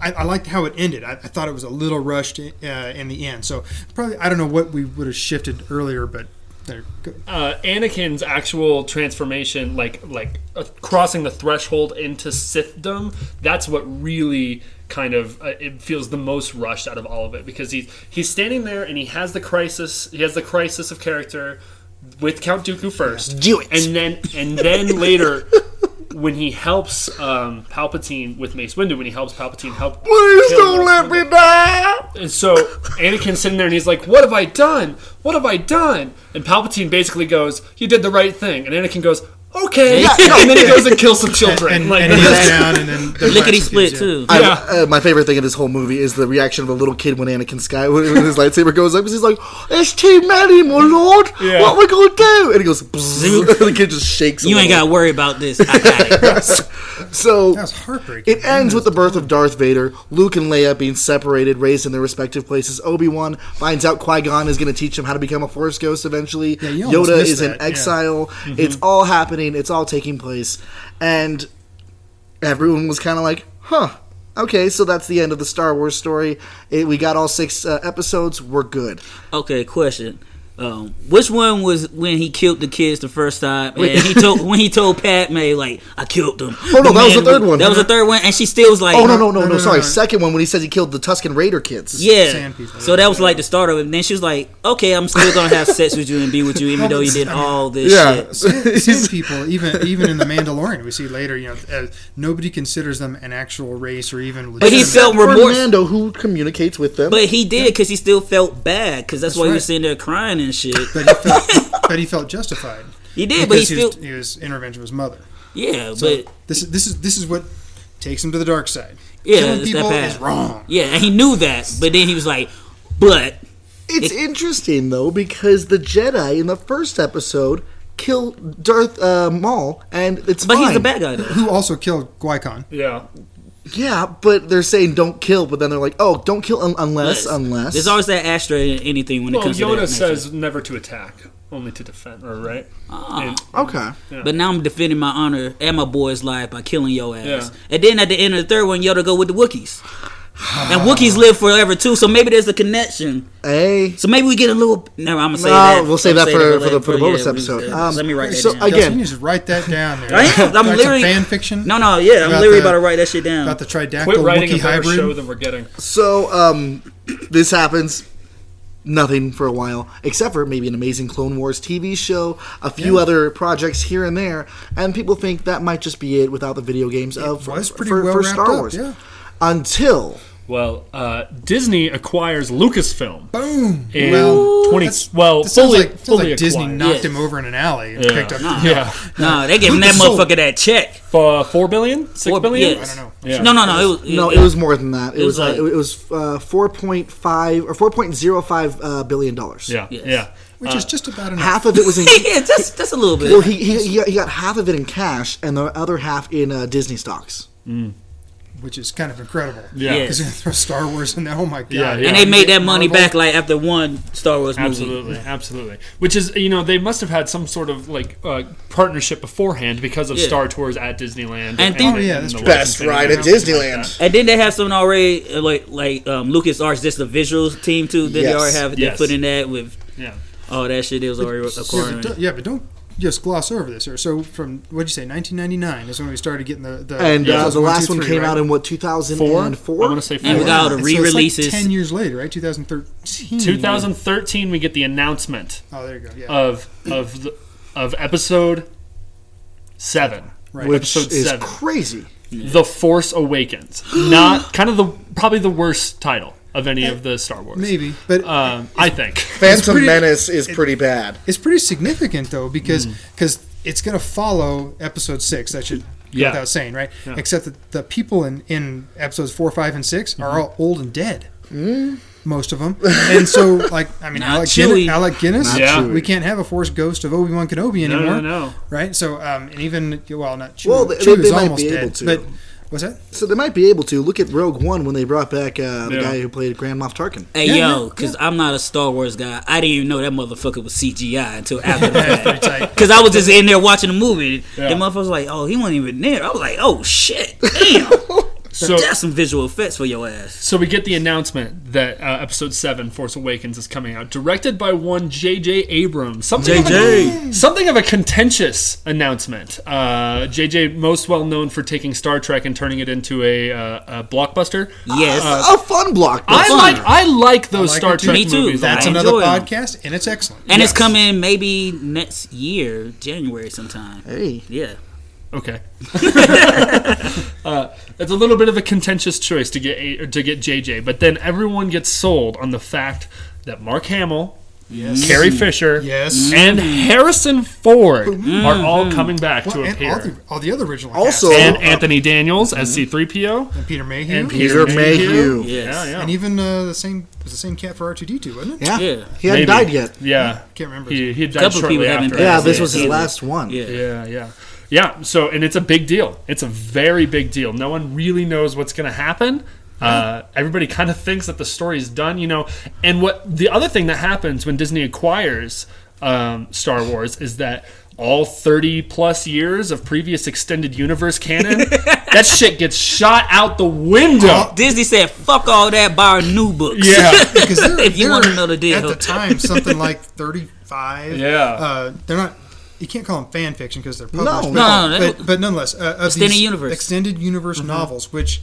I, I liked how it ended. I, I thought it was a little rushed uh, in the end. So probably I don't know what we would have shifted earlier, but there. Go. uh, Anakin's actual transformation, like like uh, crossing the threshold into Sithdom, that's what really kind of uh, it feels the most rushed out of all of it because he's he's standing there and he has the crisis. He has the crisis of character with Count Dooku first. Do it. and then and then later when he helps um, Palpatine with Mace Windu, when he helps Palpatine help. Please don't let me die. And so Anakin's sitting there and he's like, "What have I done? What have I done?" And Palpatine basically goes, "You did the right thing." And Anakin goes, "Okay," Yeah, no. and then he goes and kills some children. and, like, and kneels down, and then the Lickety split yeah. too. I- Yeah. uh, my favorite thing in this whole movie is the reaction of a little kid when Anakin Sky when his lightsaber goes up. 'cause He's like, "It's too many, my lord. Yeah. What are we gonna do?" And he goes, the kid just shakes. You ain't got to worry about this. I got it. So That was heartbreaking. It ends with the birth of Darth Vader, Luke and Leia being separated, raised in their respective places. Obi Wan finds out Qui Gon is going to teach him how to become a Force ghost eventually. Yeah, Yoda missed is in that, yeah. exile. It's all happening. It's all taking place, and everyone was kind of like, "Huh." Okay, so that's the end of the Star Wars story. It, we got all six uh, episodes. We're good. Okay, question. Um, which one was when he killed the kids the first time? And he told when he told Padme like I killed them. Oh, no, that was the third one. That was the third one, and she still was like, Oh no no no no! no, no, sorry, no. second one when he says he killed the Tusken Raider kids. Yeah. So that was like the start of it. And then she was like, "Okay, I'm still gonna have sex with you and be with you, even though you did all this yeah. shit." Sand people, even even in the Mandalorian, we see later, you know, uh, nobody considers them an actual race or even. But he legitimate. felt For remorse. Mando, who communicates with them. But he did because he still felt bad because that's, why he was sitting there crying and shit. But he felt, but he felt justified. He did, but he Because still, was, he was in revenge of his mother. yeah, So but this is this is this is what takes him to the dark side. yeah, Killing it's that people is wrong. Yeah, and he knew that, but then he was like, "But It's interesting though because the Jedi in the first episode kill Darth uh, Maul, and it's but fine. he's the bad guy though." Who also killed Qui-Gon. yeah. Yeah, but they're saying don't kill, but then they're like, oh, don't kill un- unless But unless. there's always that asterisk in anything when it Well, comes to that Yoda nature. says never to attack, only to defend. Or right? Ah. And- okay. But now I'm defending my honor and my boy's life by killing your ass. Yeah. And then at the end of the third one, Yoda go with the Wookiees. and Wookiees live forever too, so maybe there's a connection. Hey. So maybe we get a little. No, I'm gonna say No, that. we'll save I'm that gonna for- for the- for the bonus we- episode. Um, let me write that so down. again- Justin, you just write that down there. I am. I'm literally fan fiction. No, no, yeah, I'm literally the- about to write that shit down. about the tridactyl Quit writing Wookiee a hybrid. show than we're getting. So um, this happens. Nothing for a while, except for maybe an amazing Clone Wars TV show, a few Yeah. other projects here and there, and people think that might just be it without the video games of was pretty for, well for wrapped Star up, Wars. yeah. Until Well, uh, Disney acquires Lucasfilm Boom. in well, twenty. Well, that sounds fully, like, sounds fully like Disney knocked Yeah. him over in an alley and Yeah. picked up. Nah. Yeah, no, they gave him that sold- motherfucker that check. for four billion, six Four- billion. yes. I don't know. Yeah. No, no, no. It was, no, it was more than that. It, it was, was uh, like- it was uh, four point five or four point zero five uh, billion dollars. Yeah, Yes. yeah. Which is just about enough. half of it was in. yeah, just just a little bit. well, he, he, he, got, he got half of it in cash and the other half in uh, Disney stocks. Which is kind of incredible. Yeah. Yeah. Because you throw Star Wars in there. Oh my god. Yeah, yeah. and they made that money Marvel. back like after one Star Wars movie. Absolutely, absolutely. Which is, you know, they must have had some sort of like uh, partnership beforehand because of Yeah. Star Tours at Disneyland. And think- Oh, yeah, that's the. Best licensing ride at everything like Disneyland. And then they have something already uh, like like um, Lucas Arts, just the visuals team too. Then Yes. they already have they Yes. put in that with Yeah. all that shit. They was already Yeah acquiring. but, yeah, but don't just gloss over this. Or so from what'd you say, 1999 is when we started getting the the And uh, episodes the one, last two, one three, came right? out in what Four. 2004. I want to say four. And we got all the so it's like re-releases. ten years later, right? 2013. 2013, we get the announcement Oh, there you go. Yeah. of of the, of episode seven, Right. which episode is seven, crazy. The Force Awakens. Not kind of the probably the worst title of any of the Star Wars. Maybe, but Um, I think. Phantom pretty- Menace is pretty bad. it's pretty significant though because Mm. because it's going to follow episode six. That should go Yeah. without saying, right? Yeah. Except that the people in in episodes four, five, and 6 Mm-hmm. are all old and dead. Most of them, and so like I mean, Not Alec Chewie. Guinness, Alec Guinness, Yeah. We can't have a Force ghost of Obi Wan Kenobi anymore, no, no. no, right? So um, and even well, not Chewie. Well, they- Chewie they is might almost be dead, able to. but what's that? So they might be able to look at Rogue One when they brought back uh, the Yeah. guy who played Grand Moff Tarkin. Hey Yeah, yo, yeah, because I'm not a Star Wars guy. I didn't even know that motherfucker was CGI until after the That's pretty fact. Because I was just in there watching the movie. Yeah. The motherfucker was like, "Oh, he wasn't even there." I was like, "Oh shit, damn, So that's some visual effects for your ass." So we get the announcement that uh, Episode Seven, Force Awakens, is coming out, directed by one J.J. Abrams. Something JJ. of a, something of a contentious announcement. Uh, J.J. most well known for taking Star Trek and turning it into a, uh, a blockbuster. Yes, a fun block. I fun. like I like those I like Star too. Trek Me too. movies. That's I another enjoy 'em. podcast, and it's excellent. and Yes. it's coming maybe next year, January sometime. Hey, Yeah, Okay. uh, it's a little bit of a contentious choice to get a, to get JJ, but then everyone gets sold on the fact that Mark Hamill, Yes. Carrie Fisher, Yes. and Harrison Ford are all coming back Well, to and all appear. the, all the other original Also- cast. and Anthony Daniels as C3PO. and Peter Mayhew, And Peter Mayhew. Yes. Yeah, yeah. and even uh, the same was the same cat for R two D two, wasn't it? Yeah. Yeah. He hadn't Maybe. died yet. Yeah. I Can't remember. He, he had died Couple shortly people after. Yeah, this it. was his last one. Yeah. Yeah, yeah. Yeah, so, and it's a big deal. It's a very big deal. No one really knows what's going to happen. Uh, everybody kind of thinks that the story is done, you know. And what the other thing that happens when Disney acquires um, Star Wars is that all 30 plus years of previous extended universe canon, that shit gets shot out the window. Disney said, "Fuck all that. Buy our new books." Yeah. because If you wanna know the deal. at the time something like thirty five. Yeah. uh, they're not. You can't call them fan fiction because they're published. No, but, no, no, but, but nonetheless, uh, of Extended these universe. extended universe novels, which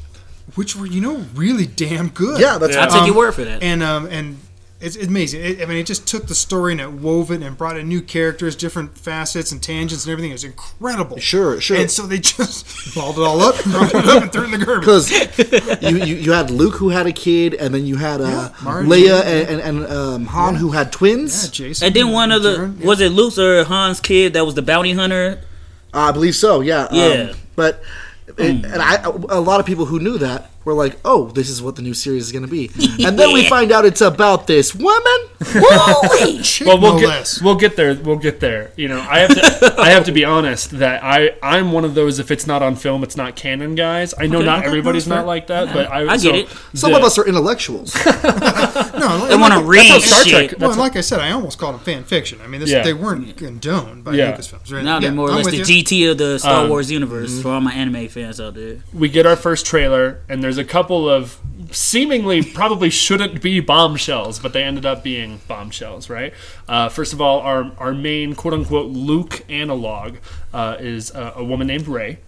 which were you know really damn good. Yeah, that's Yeah. I'll take your word for that. and um and it's, it's amazing. It, I mean, it just took the story and it wove it and brought in new characters, different facets and tangents and everything. It was incredible. Sure, sure. And so they just balled it all up, brought it up, and threw it in the garbage. Because you, you, you had Luke who had a kid, and then you had uh, Yeah, Leia and, and, and um, Han who had yeah, twins. Jacen. and then one of the Jaren, yeah. was it Luke's or Han's kid that was the bounty hunter? I believe so. Yeah. um, Yeah. but it, and I, a lot of people who knew that were like, "Oh, this is what the new series is going to be," and then we find out it's about this woman. Holy Chick, well, we'll no get less. we'll get there. We'll get there. You know, I have to I have to be honest that I I'm one of those if it's not on film, it's not canon guys. I know Okay. not Okay, everybody's not that's like that, but I, I get so it. Some the- of us are intellectuals. no, They want to read how Star shit. Trek- Well, That's- like I said, I almost called them fan fiction. I mean, this, Yeah. they weren't condoned by Yeah. Lucasfilms. Right? Now they're Yeah, more or less the you. GT of the Star Um, Wars universe for all my anime fans out there. we get our first trailer, and there's a couple of seemingly probably shouldn't be bombshells, but they ended up being bombshells, right? Uh, first of all, our our main quote unquote Luke analog uh, is uh, a woman named Rey,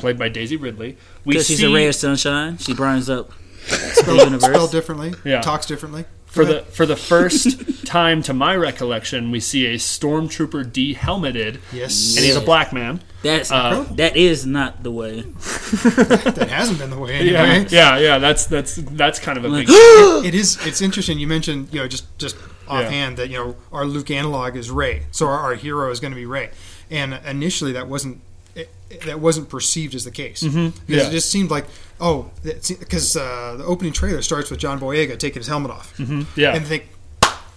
played by Daisy Ridley. We Because she's see a ray of sunshine. She burns up the Spelled, universe. spelled differently, Yeah. talks differently. For the for the first time to my recollection, we see a stormtrooper de-helmeted, yes, and he's a black man. That's Uh, that is not the way. that hasn't been the way Yeah, anyway. yeah, yeah. That's that's that's kind of a big. It is. It's interesting. You mentioned, you know, just just offhand that you know our Luke analog is Rey, so our, our hero is going to be Rey, and initially that wasn't. It, that wasn't perceived as the case Mm-hmm. Yeah. it just seemed like oh because uh, the opening trailer starts with John Boyega taking his helmet off Yeah, and think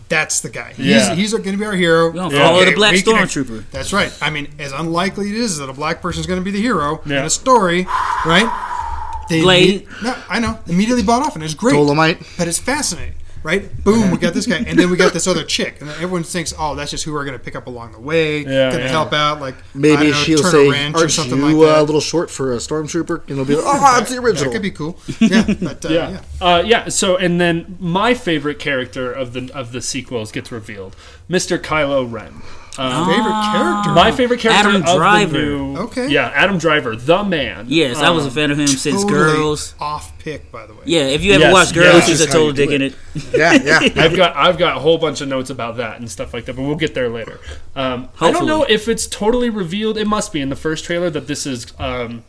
that's the guy. Yeah. He's, he's going to be our hero. We're gonna Yeah. follow the black stormtrooper. That's right. I mean, as unlikely it is that a black person is going to be the hero in a story, right? They Blade. imme- no, I know. Immediately bought off, and it's great. Dolomite. But it's fascinating, right? Boom, we got this guy, and then we got this other chick, and then everyone thinks, oh, that's just who we're going to pick up along the way, Yeah, going to yeah. help out, like I Maybe don't know, she'll turn say, a wrench or "Aren't something you like uh, that. a little short for a stormtrooper?" And they'll be like, "Oh, it's the original." That could be cool. Yeah, but uh, yeah, yeah. Uh, yeah. So, and then my favorite character of the of the sequels gets revealed, Mr. Kylo Ren. Um, Favorite character? my favorite character Adam of Driver. the new, Okay. yeah, Adam Driver, the man. Yes, I was a Um, fan of him since Totally Girls. off pick, by the way. Yeah, if you ever Yes, watched Girls, yes. he's a That's how you total do dick in it. it. Yeah, yeah. I've got I've got a whole bunch of notes about that and stuff like that, but we'll get there later. Um, I don't know if it's totally revealed. It must be in the first trailer that this is um,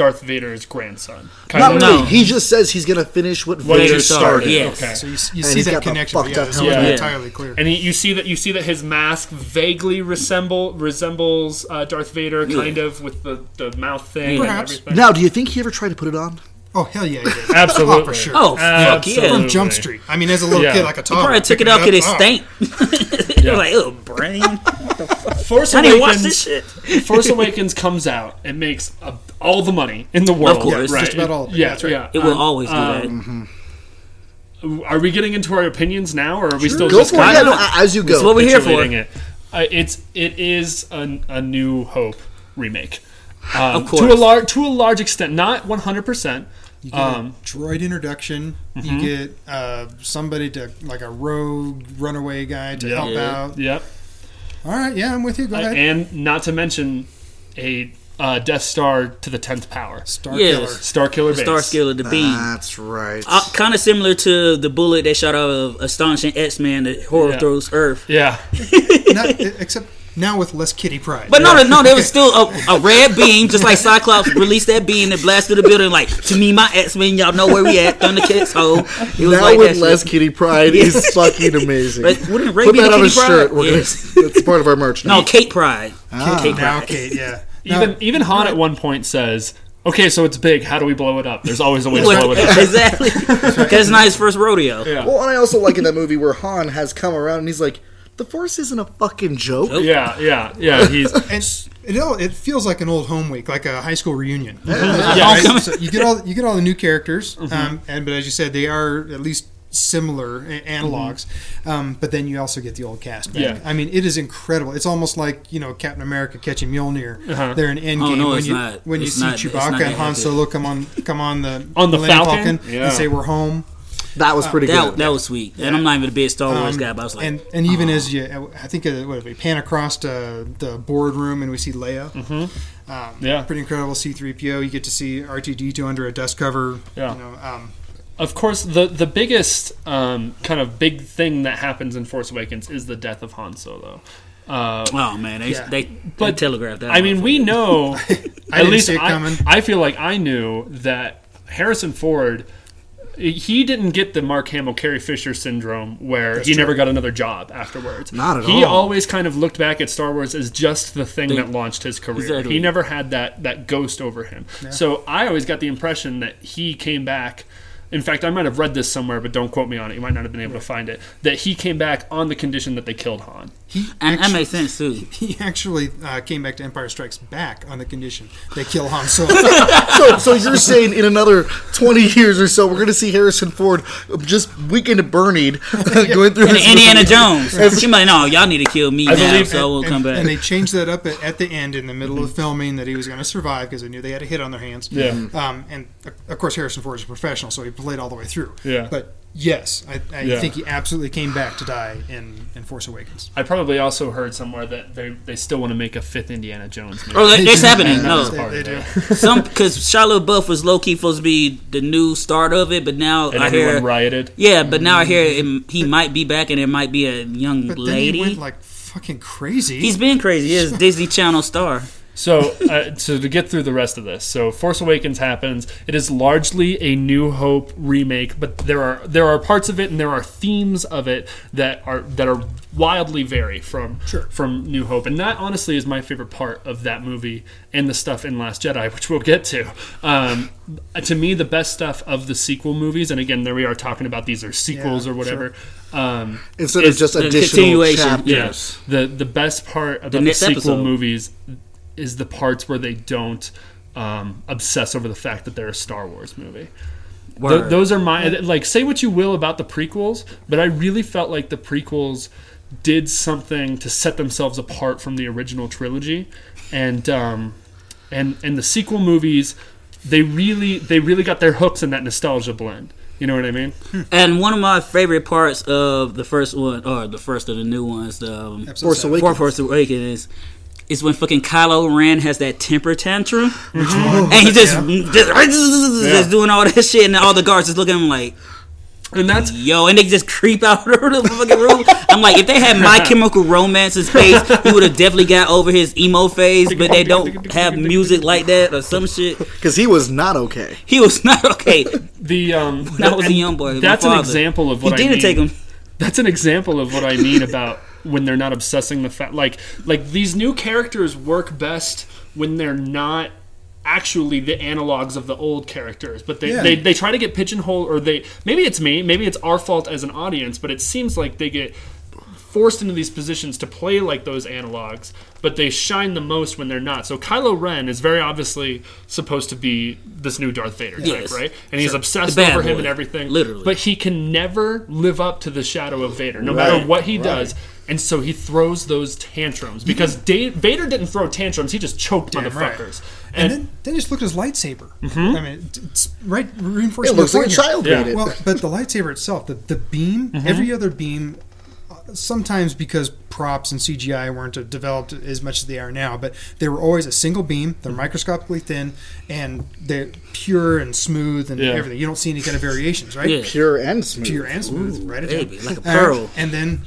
Darth Vader's grandson. Kind Not of. really. No. He just says he's gonna finish what What Vader started, started. yes. Okay. So you, you see that connection, but fucked yeah, up it's Yeah. entirely clear. And he, you see that you see that his mask vaguely resemble resembles uh, Darth Vader, kind of with the, the mouth thing Perhaps. and everything. Now, do you think he ever tried to put it on? Oh hell yeah, he did. Absolutely. Oh, for sure. Oh, fuck yeah. From Jump Street. I mean, as a little Yeah. kid, like a toddler. probably took it picking out because it up, stank. Yeah. like, oh, brain. Force I didn't watch this Awakens. shit. Force Awakens comes out. It makes uh, all the money in the world. Of course. right? Just about all of it. Yeah, Yeah, that's right. yeah. It will Um, always do um, that. Are we getting into our opinions now, or are we still Go just for it. kind Yeah, of no, as you That's go. what we're here for. it? Uh, it's it is a, a New Hope remake. Um, Of course. to a large to a large extent, not one hundred percent. You get Um, a droid introduction. mm-hmm. You get uh, somebody to like a rogue runaway guy to Yeah. help Yeah. out. Yep, All right, yeah, I'm with you. Go Uh, ahead. and not to mention a uh, Death Star to the tenth power, Star Yes. Killer. Star Killer base. Star skill of the beam. That's right. Uh, kind of similar to the bullet they shot out of Astonishing X Man that horror Yeah. throws Earth. Yeah, Not, except now with less Kitty Pryde. But no, no, no, there was still a, a red beam, just like Cyclops released that beam that blasted the building. Like to me, my X Men, y'all know where we at, Thundercats. So it was now like with that less shit. Kitty Pryde is fucking amazing. But wouldn't Rey Put that on a shirt. We're Yes. gonna. That's part of our merch. Now. No, Kate Pride. Ah. Kate now, Pride. Kate, yeah. Now- Even even Han at one point says, "Okay, so it's big. How do we blow it up?" There's always a way to blow it up. exactly. Because it's not his first rodeo. Yeah. Well, and I also like in that movie where Han has come around and he's like, "The Force isn't a fucking joke." Yeah, yeah, yeah. He's and it all, it feels like an old home week, like a high school reunion. Yeah. Right? So you get all you get all the new characters, Mm-hmm. um, and but as you said, they are at least similar a- analogs. Um, but then you also get the old cast. Back. Yeah. I mean, it is incredible. It's almost like you know Captain America catching Mjolnir. Uh-huh. They're in Endgame Oh, no, when you not. when you see not- Chewbacca and Han. Solo come on come on the On the Millennium Falcon? Falcon Yeah. and say we're home. That was pretty That, good. that was sweet. And I'm not even a big Star Wars Um, guy, but I was like, and and even as you, I think uh, what if we pan across uh, the boardroom and we see Leia. Mm-hmm. Um, Yeah. pretty incredible. C-3PO. You get to see R2D2 under a dust cover. Yeah. You know, um, of course the the biggest um, kind of big thing that happens in Force Awakens is the death of Han Solo. Uh, oh man, they Yeah. they, they But, telegraphed that. I mean, we know. I at least I. I feel like I knew that Harrison Ford. He didn't get the Mark Hamill Carrie Fisher syndrome where That's he true. never got another job afterwards. Not at he all. always kind of looked back at Star Wars as just the thing They- that launched his career. Exactly. He never had that that ghost over him. So I always got the impression that he came back. In fact, I might have read this somewhere, but don't quote me on it. You might not have been able to find it. That he came back on the condition that they killed Han. he and that makes sense too. he actually uh, came back to Empire Strikes Back on the condition they kill Han Solo. so, so you're saying in another 20 years or so, we're going to see Harrison Ford just weekend at Bernie going through And his Indiana Jones. She might no, y'all need to kill me I now, believe- so I will and, come back. and they changed that up at, at the end in the middle of filming that he was going to survive because they knew they had a hit on their hands. Yeah. Um, and of course, Harrison Ford is a professional, so he played all the way through. Yeah. But yes, I, I Yeah. think he absolutely came back to die in, in Force Awakens. I probably also heard somewhere that they, they still want to make a fifth Indiana Jones movie. oh, that, that's happening. And that was No, part They of do. it. some because Shia LaBeouf was low key supposed to be the new start of it, but now And I everyone hear rioted. yeah, but now I hear mm-hmm. it, he might be back, and it might be a young But then lady. he went like fucking crazy. He's been crazy. He is Disney Channel star. So, uh, so to get through the rest of this, so Force Awakens happens. It is largely a New Hope remake, but there are there are parts of it and there are themes of it that are that are wildly vary from Sure. from New Hope, and that honestly is my favorite part of that movie and the stuff in Last Jedi, which we'll get to. Um, to me, the best stuff of the sequel movies, and again, there we are talking about these are sequels Yeah, or whatever. Um, Instead is of just the additional continuation. chapters. yeah. The the best part about the, next sequel episode. movies is the parts where they don't um, obsess over the fact that they're a Star Wars movie. Th- those are my like. Say what you will about the prequels, but I really felt like the prequels did something to set themselves apart from the original trilogy, and um, and and the sequel movies, they really they really got their hooks in that nostalgia blend. You know what I mean? And one of my favorite parts of the first one, or the first of the new ones, the um, Episode Force seven. Awakens. For Force Awakens, is, is when fucking Kylo Ren has that temper tantrum, one? and he just, Yeah. just, just doing all that shit, and all the guards just looking at him like, And that's yo, and they just creep out of the fucking room. I'm like, if they had My Chemical Romance in space, he would have definitely got over his emo phase, but they don't have music like that or some shit. Because he was not okay. He was not okay. the um. That was a young boy. That's an example of He what I didn't mean. take him. that's an example of what I mean about when they're not obsessing the fact like like these new characters work best when they're not actually the analogs of the old characters but they, Yeah. they they try to get pigeonholed or they maybe it's me maybe it's our fault as an audience but it seems like they get forced into these positions to play like those analogs but they shine the most when they're not so Kylo Ren is very obviously supposed to be this new Darth Vader type Yes. right and he's obsessed The bad over him and everything Literally. but he can never live up to the shadow of Vader, no Right, matter what he right. does. And so he throws those tantrums because Da- Vader didn't throw tantrums; he just choked Damn right. motherfuckers. And And, then, then just look at his lightsaber. Mm-hmm. I mean, it's- it's right reinforcing. It looks like a child Yeah. made it. Well, but the lightsaber itself, the, the beam, Mm-hmm. every other beam, uh, sometimes because props and CGI weren't developed as much as they are now, but they were always a single beam. They're Mm-hmm. microscopically thin and they're pure and smooth and Yeah. everything. You don't see any kind of variations, right? Yeah. Pure and smooth. Pure and smooth, right? at Baby, like a Uh, pearl. and then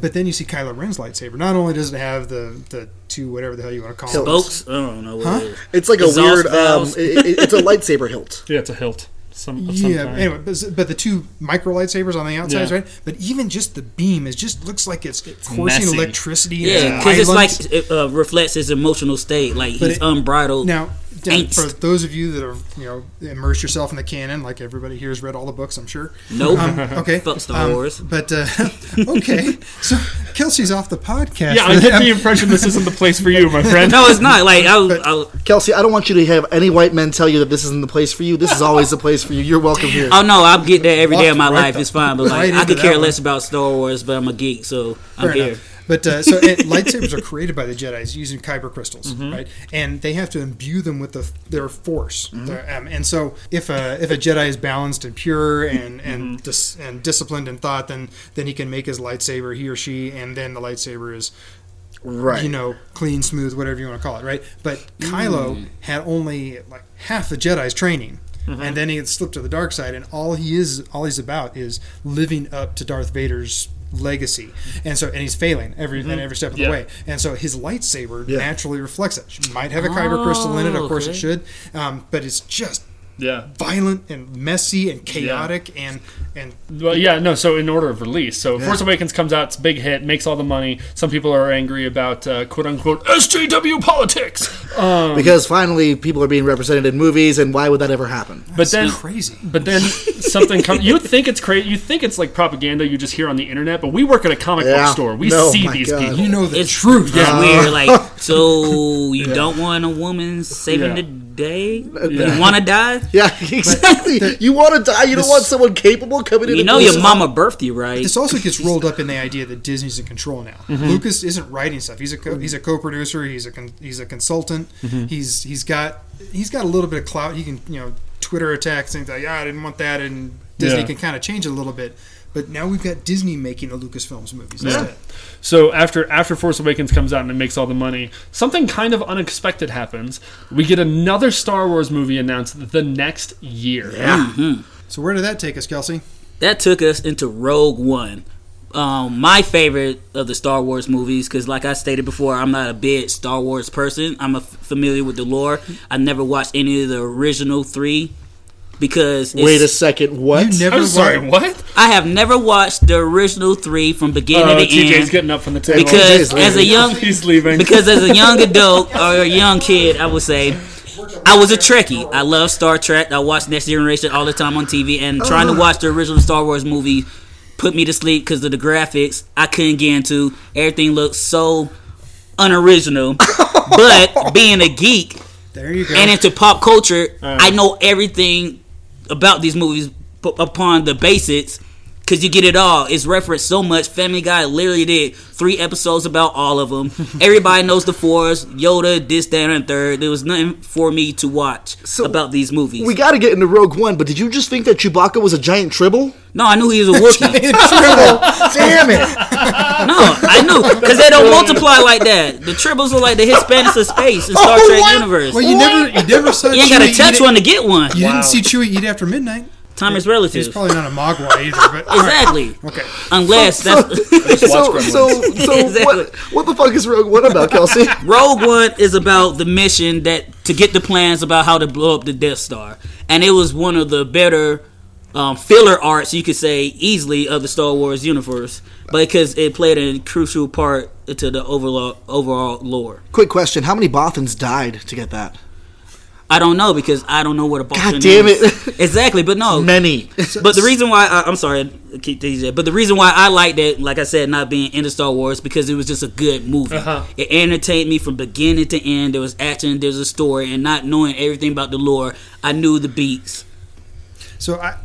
But then you see Kylo Ren's lightsaber. Not only does it have the the two whatever the hell you want to call Hilt. it, Spokes? I don't know what Huh? it is. It's like a weird. Um, it, it- it's a lightsaber hilt. Yeah, it's a hilt. Some, of some Yeah. kind. Anyway, but, but the two micro lightsabers on the outsides, Yeah. right? But even just the beam, it just looks like it's, coursing messy. electricity. Yeah, because it's like it uh, reflects his emotional state. Like But he's it- unbridled. Now, now, Angst. for those of you that are, you know, immerse yourself in the canon, like everybody here has read all the books, I'm sure. Nope. Um, okay. Fuck Star Um, Wars. But uh, okay, so Kelsey's off the podcast. Yeah, I get the impression this isn't the place for you, my friend. No, it's not. Like I, I, Kelsey, I don't want you to have any white men tell you that this isn't the place for you. This is always the place for you. You're welcome here. oh no, I'll get there every day of my right life. the- It's fine, but like right I could care that less about Star Wars, but I'm a geek, so I'm Fair here. But uh, so and lightsabers are created by the Jedi's using kyber crystals, Mm-hmm. right? And they have to imbue them with the, their force. Mm-hmm. Their- um, and so, if a if a Jedi is balanced and pure and and Mm-hmm. dis, and disciplined in thought, then then he can make his lightsaber, he or she, and then the lightsaber is right. you know clean, smooth, whatever you want to call it, right? But Mm. Kylo had only like half the Jedi's training. Mm-hmm. And then he had slipped to the dark side, and all he is, all he's about, is living up to Darth Vader's legacy. And so, and he's failing every Mm-hmm. and every step of Yeah. the way. And so, his lightsaber Yeah. naturally reflects it. It might have a kyber crystal in it, of course Oh, it should, um, but it's just Yeah. violent and messy and chaotic and and Well, yeah, no. So in order of release, so Force Awakens comes out, it's a big hit, makes all the money. Some people are angry about uh, quote unquote SJW politics. Um, because finally people are being represented in movies, and why would that ever happen? but then, crazy. but then something comes. You think it's crazy. You think it's like propaganda you just hear on the internet. But we work at a comic Yeah. book store. We No, see these God. people. You know the It's truth. It's weird. Like, so you don't want a woman saving Yeah. the day? Yeah. You want to die? Yeah, exactly. you want to die. You don't want someone capable coming in. You know your mama birthed you, right? This also gets rolled up in the idea that Disney's in control now. Mm-hmm. Lucas isn't writing stuff. He's a co- he's a co-producer. He's a con- he's a consultant. Mm-hmm. He's he's got he's got a little bit of clout. He can you know Twitter attacks things like yeah I didn't want that, and Disney Yeah. can kind of change it a little bit. But now we've got Disney making the Lucasfilms movies instead. So after after Force Awakens comes out and it makes all the money, something kind of unexpected happens. We get another Star Wars movie announced the next year. Yeah. So where did that take us, Kelsey? that took us into Rogue One. Um, my favorite of the Star Wars movies, because like I stated before, I'm not a big Star Wars person. I'm a f- familiar with the lore. I never watched any of the original three because it's, Wait a second. What? You never I'm sorry, wa- what? I have never watched the original three from beginning Oh, to TJ's end. getting up from the table. because TJ's as a young He's leaving. because as a young adult or a young kid, I would say I was a Trekkie. I love Star Trek. I watched Next Generation all the time on TV, and oh, trying to watch the original Star Wars movie put me to sleep because of the graphics. I couldn't get into. Everything looked so unoriginal. but being a geek There you go. and into pop culture, oh. I know everything about these movies upon the basics because you get it all. It's referenced so much. Family Guy literally did three episodes about all of them. Everybody knows the Force, Yoda, this, that, and third. There was nothing for me to watch So, about these movies. We got to get into Rogue One, but did you just think that Chewbacca was a giant tribble? no, I knew he was a Wookiee. Tribble! Damn it! no, I knew because they don't multiply like that. The tribbles are like the Hispanics of space in oh, Star Oh, Trek what? universe. well, you never you never saw. you ain't got to touch one to get one. You Wow. didn't see Chewie eat after midnight. Time is relative. He's probably not a Mogwai either. But all right. Exactly. Okay. Unless So, that's so, so, so Exactly. what, what the fuck is Rogue One about, Kelsey? Rogue One is about the mission that to get the plans about how to blow up the Death Star, and it was one of the better um, filler arts, you could say easily of the Star Wars universe, because it played a crucial part to the overall overall lore. Quick question: How many Bothans died to get that? I don't know because I don't know what a God damn it! exactly, but no, Many. But the reason why I, I'm sorry, keep it, but the reason why I liked it, like I said, not being into Star Wars, because it was just a good movie. Uh-huh. It entertained me from beginning to end. There was action, there was a story, and not knowing everything about the lore, I knew the beats. So I,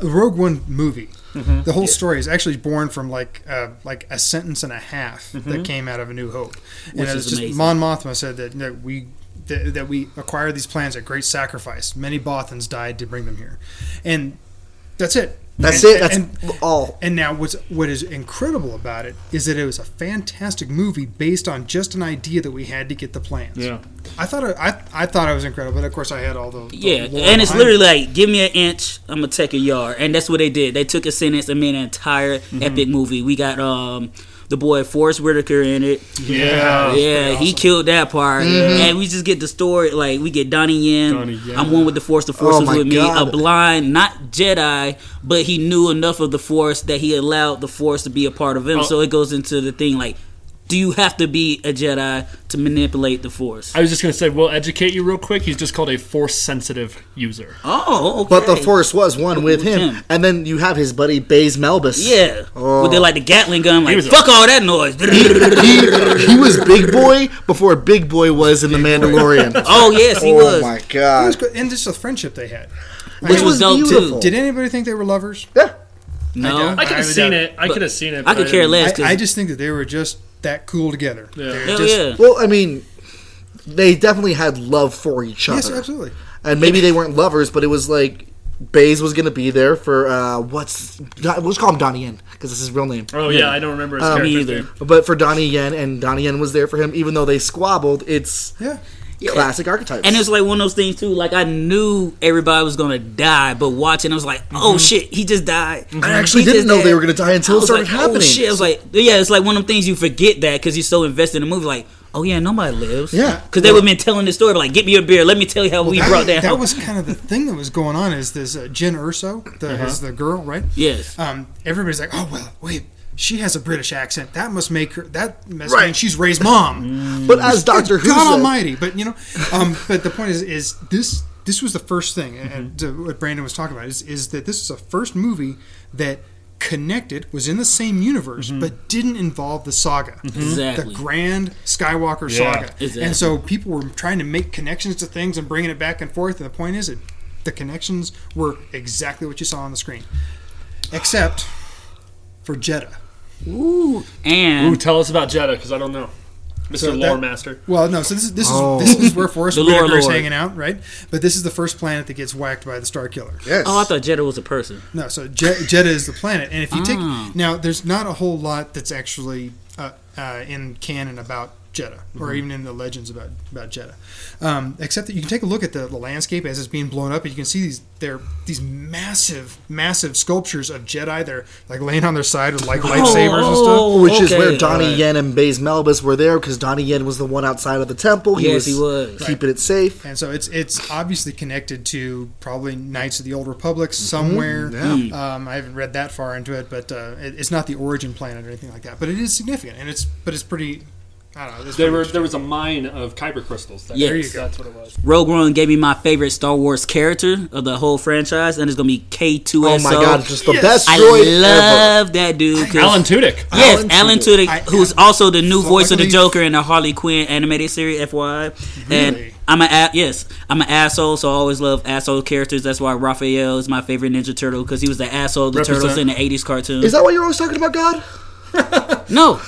Rogue One movie, Mm-hmm. the whole story is actually born from like uh, like a sentence and a half that came out of A New Hope, and Mm-hmm. Which it is just amazing. Mon Mothma said that, that we. That, that we acquired these plans at great sacrifice. Many Bothans died to bring them here, and that's it. That's And- it. That's and- all. And now, what's what is incredible about it is that it was a fantastic movie based on just an idea that we had to get the plans. Yeah. I thought it, I I thought I was incredible, but of course I had all the, the Yeah, and it's literally it. like, give me an inch, I'm gonna take a yard, and that's what they did. They took a sentence and made an entire Mm-hmm. epic movie. We got um, the boy Forest Whitaker in it. Yeah. Yeah, he killed that part, and we just get the story. Like we get Donnie Yen. Donnie Yen. I'm one with the Force. The Force Oh is my with me. A blind, not Jedi, but he knew enough of the Force that he allowed the Force to be a part of him. Oh. So it goes into the thing like, do you have to be a Jedi to manipulate the Force? I was just gonna say, we'll educate you real quick. He's just called a force sensitive user. oh, okay. But the Force was one with With him, him. and then you have his buddy Baze Malbus. Yeah, Oh. with the like the Gatling gun, like was a- fuck all that noise. he, he was Big Boy before Big Boy was in The Mandalorian. oh yes, he oh was. my It was god! good. and just the friendship they had. Which It was dope, too. beautiful. Did anybody think they were lovers? Yeah. No, I I could have seen it. I could have seen it. I could care less. I, 'cause- I just think that they were just that cool together. Yeah. Hell just- yeah. Well, I mean, they definitely had love for each other. Yes, absolutely. And maybe they weren't lovers, but it was like Baze was gonna be there for uh, what's let's call him Donnie Yen because this is his real name. Oh yeah, I don't remember his Um, character's either. name. But for Donnie Yen, and Donnie Yen was there for him, even though they squabbled. It's Yeah. Classic archetypes. And it's like one of those things too. Like I knew everybody was gonna die, but watching, I was like, "Oh shit, he just died." I actually He didn't know died. they were gonna die until it was started like, happening. Oh shit! I was like, yeah, it's like one of them things you forget that because you're so invested in the movie. Like, oh yeah, nobody lives. Yeah. because they would been telling the story. Like, get me a beer. Let me tell you how we that, brought that. that home. was kind of the thing that was going on. Is this uh, Jyn Erso, the, Uh-huh. is the girl, right? yes. Um, everybody's like, oh well, wait, she has a British accent. That must make her. That must Right. mean she's Rey's mom. but as Doctor Who God said, Almighty! But you know, um, but the point is, is this this was the first thing, and Mm-hmm. to what Brandon was talking about is is that this is the first movie that connected was in the same universe but didn't involve the saga Exactly. the grand skywalker Yeah, saga exactly. and so people were trying to make connections to things and bringing it back and forth and the point is that the connections were exactly what you saw on the screen except for Jedha Ooh, and Ooh, tell us about Jedha because I don't know, Mr. So Lore that- Master. Well, no. So this is this is Oh. this is where Forrest The Lore is hanging out, right? But this is the first planet that gets whacked by the Star Killer. yes. oh, I thought Jedha was a person. No, so Je- Jedha is the planet, and if you Ah. take now, there's not a whole lot that's actually uh, uh, in canon about Jedha, or even in the legends about about Jedha, um, except that you can take a look at the, the landscape as it's being blown up, and you can see these there these massive massive sculptures of Jedi. They're like laying on their side with like lightsabers and stuff. Oh, Which is where okay. Donnie Right. Yen and Baze Malbus were there because Donnie Yen was the one outside of the temple. He Yes, was, he was. keeping it safe. And so it's it's obviously connected to probably Knights of the Old Republic somewhere. Mm-hmm. Yeah. Um, I haven't read that far into it, but uh, it, it's not the origin planet or anything like that. But it is significant, and it's but it's pretty. I don't know. There were there was a mine of kyber crystals. There. Yes. There you go. That's what it was. Rogue One gave me my favorite Star Wars character of the whole franchise, and it's gonna be K2SO. Oh my god, just the Yes. best I droid ever. love that dude, Alan Tudyk. Yes, Alan Alan Tudyk. Tudyk, I- who's also the new So voice of the Joker in the Harley Quinn animated series, FYI. And I'm an a- yes, I'm an asshole, so I always love asshole characters. That's why Raphael is my favorite Ninja Turtle because he was the asshole of the Represent. Turtles in the '80s cartoon. Is that why you're always talking about God? no,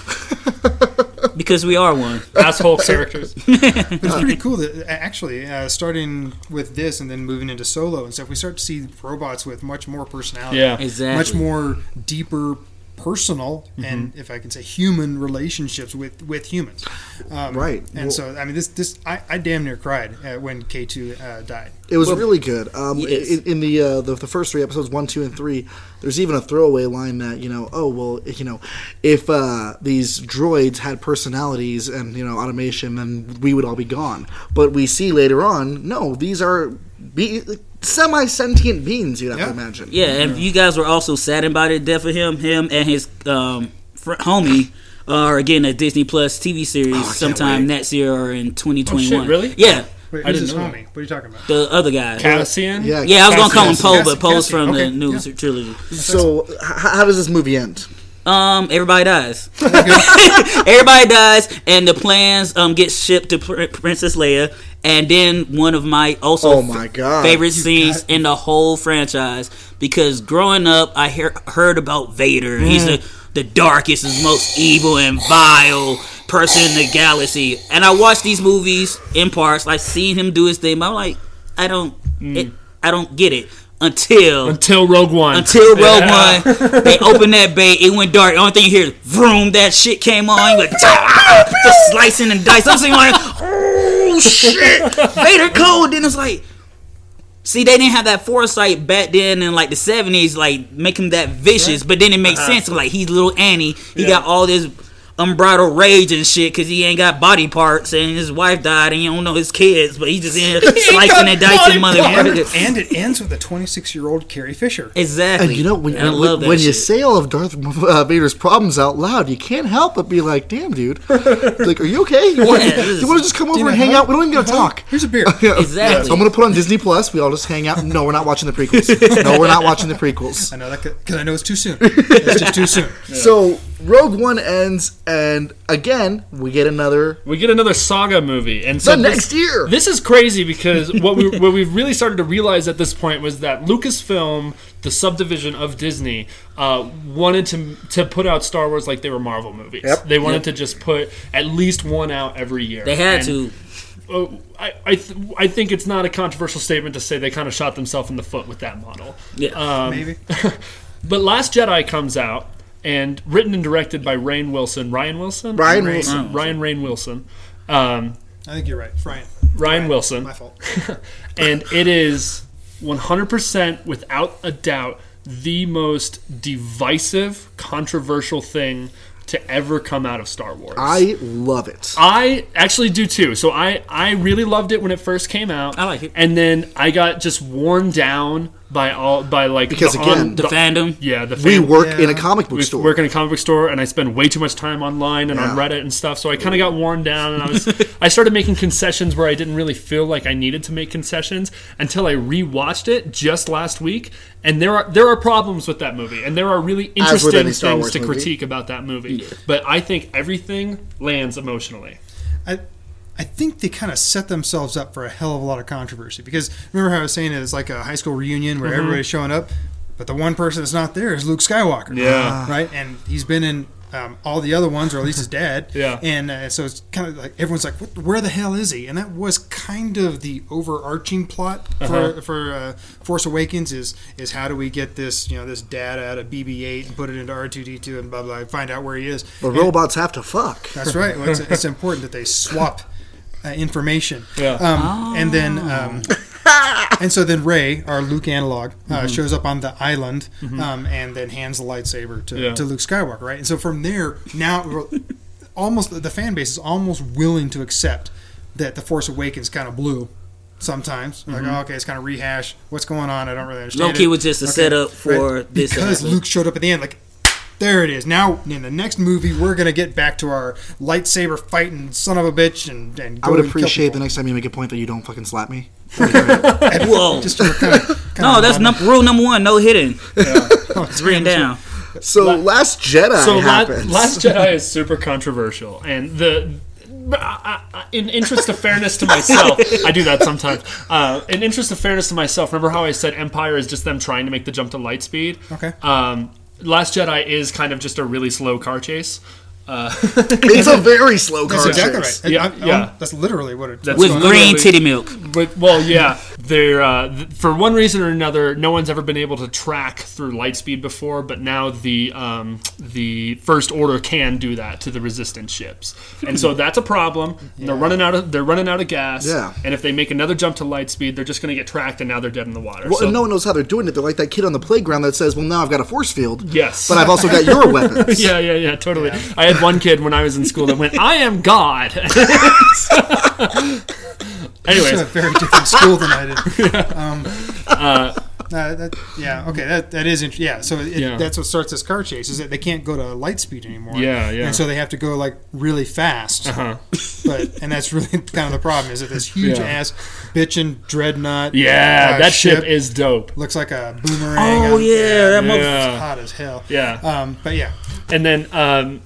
because we are one. Asshole characters. It's pretty cool that actually, uh, starting with this and then moving into Solo and stuff, we start to see robots with much more personality. Yeah. Exactly. Much more deeper personal and if I can say human relationships with with humans. Um, Right. And Well- so I mean this this I, I damn near cried uh, when K two uh, died. It was really good. Um, Yes. in, in the, uh, the the first three episodes, one, two, and three, there's even a throwaway line that you know, oh well, you know, if uh, these droids had personalities and you know automation, then we would all be gone. But we see later on, no, these are be- semi sentient beings. You'd have Yeah. to imagine. Yeah, and you guys were also saddened by the death of him. Him and his um, fr- homie are getting a Disney Plus TV series can't sometime next year or in 2021. Oh, shit, really? Yeah, Wait, I who's didn't his know homie? What are you talking about? the other guy. Cassian. Yeah. Yeah, I was gonna call him Cassian. Poe, but Poe's Cassian, from the okay, new yeah. trilogy. So, h- how does this movie end? Um, everybody dies. everybody dies, and the plans um get shipped to Pr- Princess Leia, and then one of my also Oh my God. favorite You scenes got- in the whole franchise because growing up I hear, heard about Vader. He's the the darkest and most evil and vile person in the galaxy, and I watched these movies in parts, like seeing him do his thing. But I'm like, I don't, it, I don't get it until Until Rogue One. until Rogue Yeah. One, they opened that bay, it went dark. The only thing you hear is vroom, that shit came on. You like, "Ah!" just slicing and dicing. I'm saying like, oh shit, Vader code. Then it's like, see, they didn't have that foresight back then in like the 70s, like make him that vicious. But then it makes uh-huh. sense. Like he's little Annie. He Yeah. got all this unbridled rage and shit because he ain't got body parts and his wife died and he don't know his kids, but he just in slicing and dicing And, motherfuckers. and it ends with a 26 year old Carrie Fisher. Exactly. And you know when, And when, when you say all of Darth uh, Vader's problems out loud, you can't help but be like, "Damn, dude! like, are you okay? You want, Yeah, this you want to just come Do you over and hang out? We don't even gotta talk." Here's a beer. Yeah. Exactly. I'm gonna put on Disney Plus. We all just hang out. No, we're not watching the prequels. No, we're not watching the prequels. I know that because I know it's too soon. It's just too soon. So Rogue One ends, and again we get another We get another saga movie, and so the this- next year. This is crazy because what we what we really started to realize at this point was that Lucasfilm, the subdivision of Disney, uh, wanted to to put out Star Wars like they were Marvel movies. Yep. They wanted to just put at least one out every year. They had And, to. uh, I I, th- I think it's not a controversial statement to say they kind of shot themselves in the foot with that model. Yeah. Um, Maybe. But Last Jedi comes out and written and directed by Rain Wilson, Ryan Wilson, Ryan Rain. Wilson. Ryan Rain Wilson. Um, I think you're right. It's Ryan. Ryan Wilson. My fault. and it is 100% without a doubt the most divisive, controversial thing to ever come out of Star Wars. I love it. I actually do too. So I I really loved it when it first came out. I like it. And then I got just worn down by all by like Because the again, The fandom. yeah the We fan- work Yeah. in a comic book we store. work in a comic book store and I spend way too much time online and on Reddit and stuff. So I kind of got worn down and I was I started making concessions where I didn't really feel like I needed to make concessions until I rewatched it just last week. And there are there are problems with that movie and there are really interesting things to movie. critique about that movie. But I think everything lands emotionally. I, I think they kind of set themselves up for a hell of a lot of controversy because remember how I was saying it was like a high school reunion where everybody's showing up, but the one person that's not there is Luke Skywalker. Yeah. right, and he's been in um, all the other ones, or at least his dad. Yeah. and uh, so it's kind of like everyone's like, what, "Where the hell is he?" And that was kind of the overarching plot for Uh-huh. for uh, Force Awakens is is how do we get this you know this data out of BB-8 and put it into R2D2 and blah blah, blah find out where he is. But And- robots have to fuck. that's right. Well, it's, it's important that they swap uh, information. Yeah. Um, And then, um, and so then Rey, our Luke analog, uh, shows up on the island, um, and then hands the lightsaber to, Yeah. to Luke Skywalker. Right. And so from there, now almost the fan base is almost willing to accept that the Force Awakens kind of blew. Sometimes, like, oh, okay, it's kind of rehash. What's going on? I don't really understand. Loki it. was just a Okay, setup for right? this because episode. Luke showed up at the end. Like, there it is. Now in the next movie, we're gonna get back to our lightsaber fighting son of a bitch and and I would and kill appreciate the next time you make a point that you don't fucking slap me. Whoa. Just kind of, kind no, of that's num- rule number one. No hitting. oh, It's written down. So Last Jedi so La- Last Jedi is super controversial, and the I- I- in interest of fairness to myself, I do that sometimes. Uh, in interest of fairness to myself, remember how I said Empire is just them trying to make the jump to light speed? Okay. Um, Last Jedi is kind of just a really slow car chase. Uh, it's a very slow car That's exactly chase. right. Yeah, I- I- yeah. that's literally what it. That's With green on. titty milk. But well, yeah, they're uh, th- for one reason or another, no one's ever been able to track through lightspeed before. But now the um, the First Order can do that to the Resistance ships, and so that's a problem. And They're running out of they're running out of gas. Yeah. and if they make another jump to lightspeed, they're just going to get tracked, and now they're dead in the water. Well, so, and no one knows how they're doing it. They're like that kid on the playground that says, "Well, now I've got a force field, yes, but I've also got your weapons." yeah, yeah, yeah, totally. I had one kid when I was in school that went, "I am God." Anyways, a very different school than I did. Um, uh, that, yeah. Okay. That that is interesting. yeah. So it, Yeah. that's what starts this car chase is that they can't go to light speed anymore. Yeah, yeah. And so they have to go like really fast. uh-huh. But and that's really kind of the problem is that this huge Yeah. ass bitchin' dreadnought. yeah, uh, that ship is dope. looks like a boomerang. Oh yeah, that Yeah. It's hot as hell. Yeah. Um, but yeah, And then um,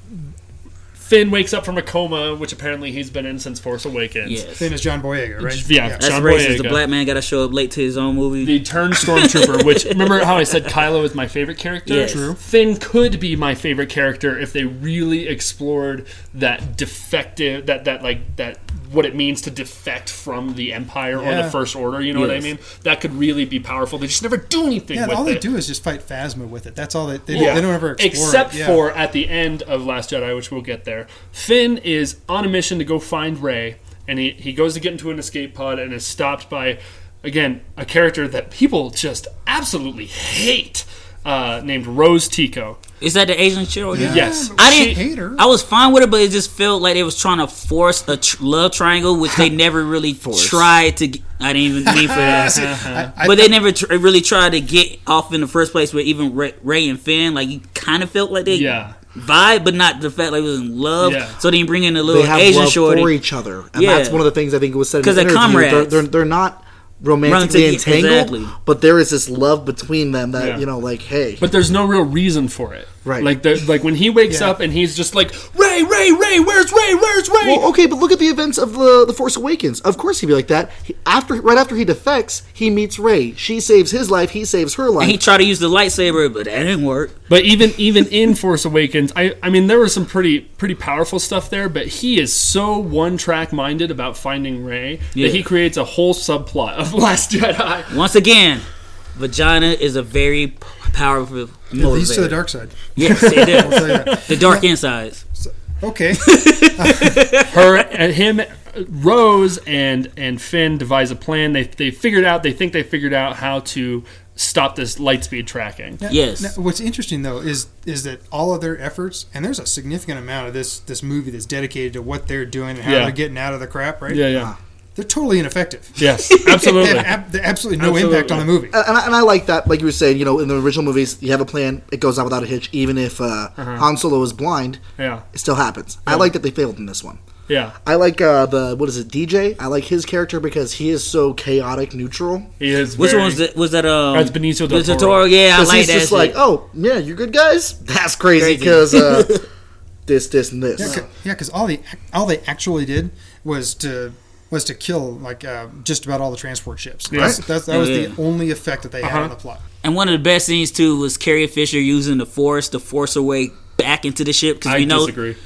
Finn wakes up from a coma, which apparently he's been in since Force Awakens. Yes. Finn is John Boyega, right? Yeah, That's John racist. The black man got to show up late to his own movie. The turned stormtrooper, which remember how I said Kylo is my favorite character? Yes. True. Finn could be my favorite character if they really explored that defective, that that like that what it means to defect from the Empire or the First Order. You know what I mean? That could really be powerful. They just never do anything Yeah, all it. they do is just fight Phasma with it. That's all they they, Yeah. they don't ever explore Except it. Yeah. for at the end of Last Jedi, which we'll get there. Finn is on a mission to go find Rey, and he, he goes to get into an escape pod and is stopped by, again, a character that people just absolutely hate, uh, named Rose Tico. Is that the Asian chick? Yeah, Yes. I didn't. hate her. I was fine with it, but it just felt like they was trying to force a tr- love triangle, which they never really tried to. g- I didn't even mean for that. I- I- but they never tr- really tried to get off in the first place with even Rey, Rey and Finn. Like you kind of felt like they Yeah. vibe, but not the fact like they was in love. Yeah. So then you bring in a little they have Asian love shorty. for each other, and Yeah. that's one of the things I think was said in 'Cause the they're interview. They're, comrades. they're, they're not romantically Run entangled, exactly. but there is this love between them that Yeah. you know, like, hey, But there's no real reason for it. Right. Like the, like when he wakes Yeah. up and he's just like Rey, Rey, Rey, where's Rey, where's Rey? Well, okay, but look at the events of the the Force Awakens. Of course, he'd be like that. He, after, right after he defects, he meets Rey. She saves his life. He saves her life. And he tried to use the lightsaber, but that didn't work. But even even in Force Awakens, I I mean there was some pretty pretty powerful stuff there, but he is so one track minded about finding Rey Yeah. that he creates a whole subplot of Last Jedi. Once again, vagina is a very p- powerful It leads to the dark side. Yes, it I'll tell you the dark insides. Okay. Her and him, Rose and and Finn devise a plan. They they figured out. They think they figured out how to stop this lightspeed tracking. Now- Yes. now, what's interesting though is is that all of their efforts, and there's a significant amount of this this movie that's dedicated to what they're doing and how Yeah. they're getting out of the crap, right? Yeah, yeah, ah. They're totally ineffective. yes, They absolutely. have ab- absolutely no Absolutely. impact on the movie. and, I, and I like that. Like you were saying, you know, in the original movies, you have a plan. It goes out without a hitch. Even if uh, Han Solo is blind, Yeah, it still happens. I like that they failed in this one. yeah. I like uh, the what is it, DJ? I like his character because he is so chaotic neutral. He is. Which very- one was that? Was that um? That's Benicio del Toro. Toro. Yeah, I like he's that. just like, oh yeah, you good guys. That's crazy Crazy. because uh, this, this, and this. Yeah, because all they all they actually did was to was to kill like uh, just about all the transport ships. Yeah. That's, that's, that was Yeah. the only effect that they had Uh-huh. on the plot. And one of the best scenes too was Carrie Fisher using the Force to force her way back into the ship because I we know. disagree.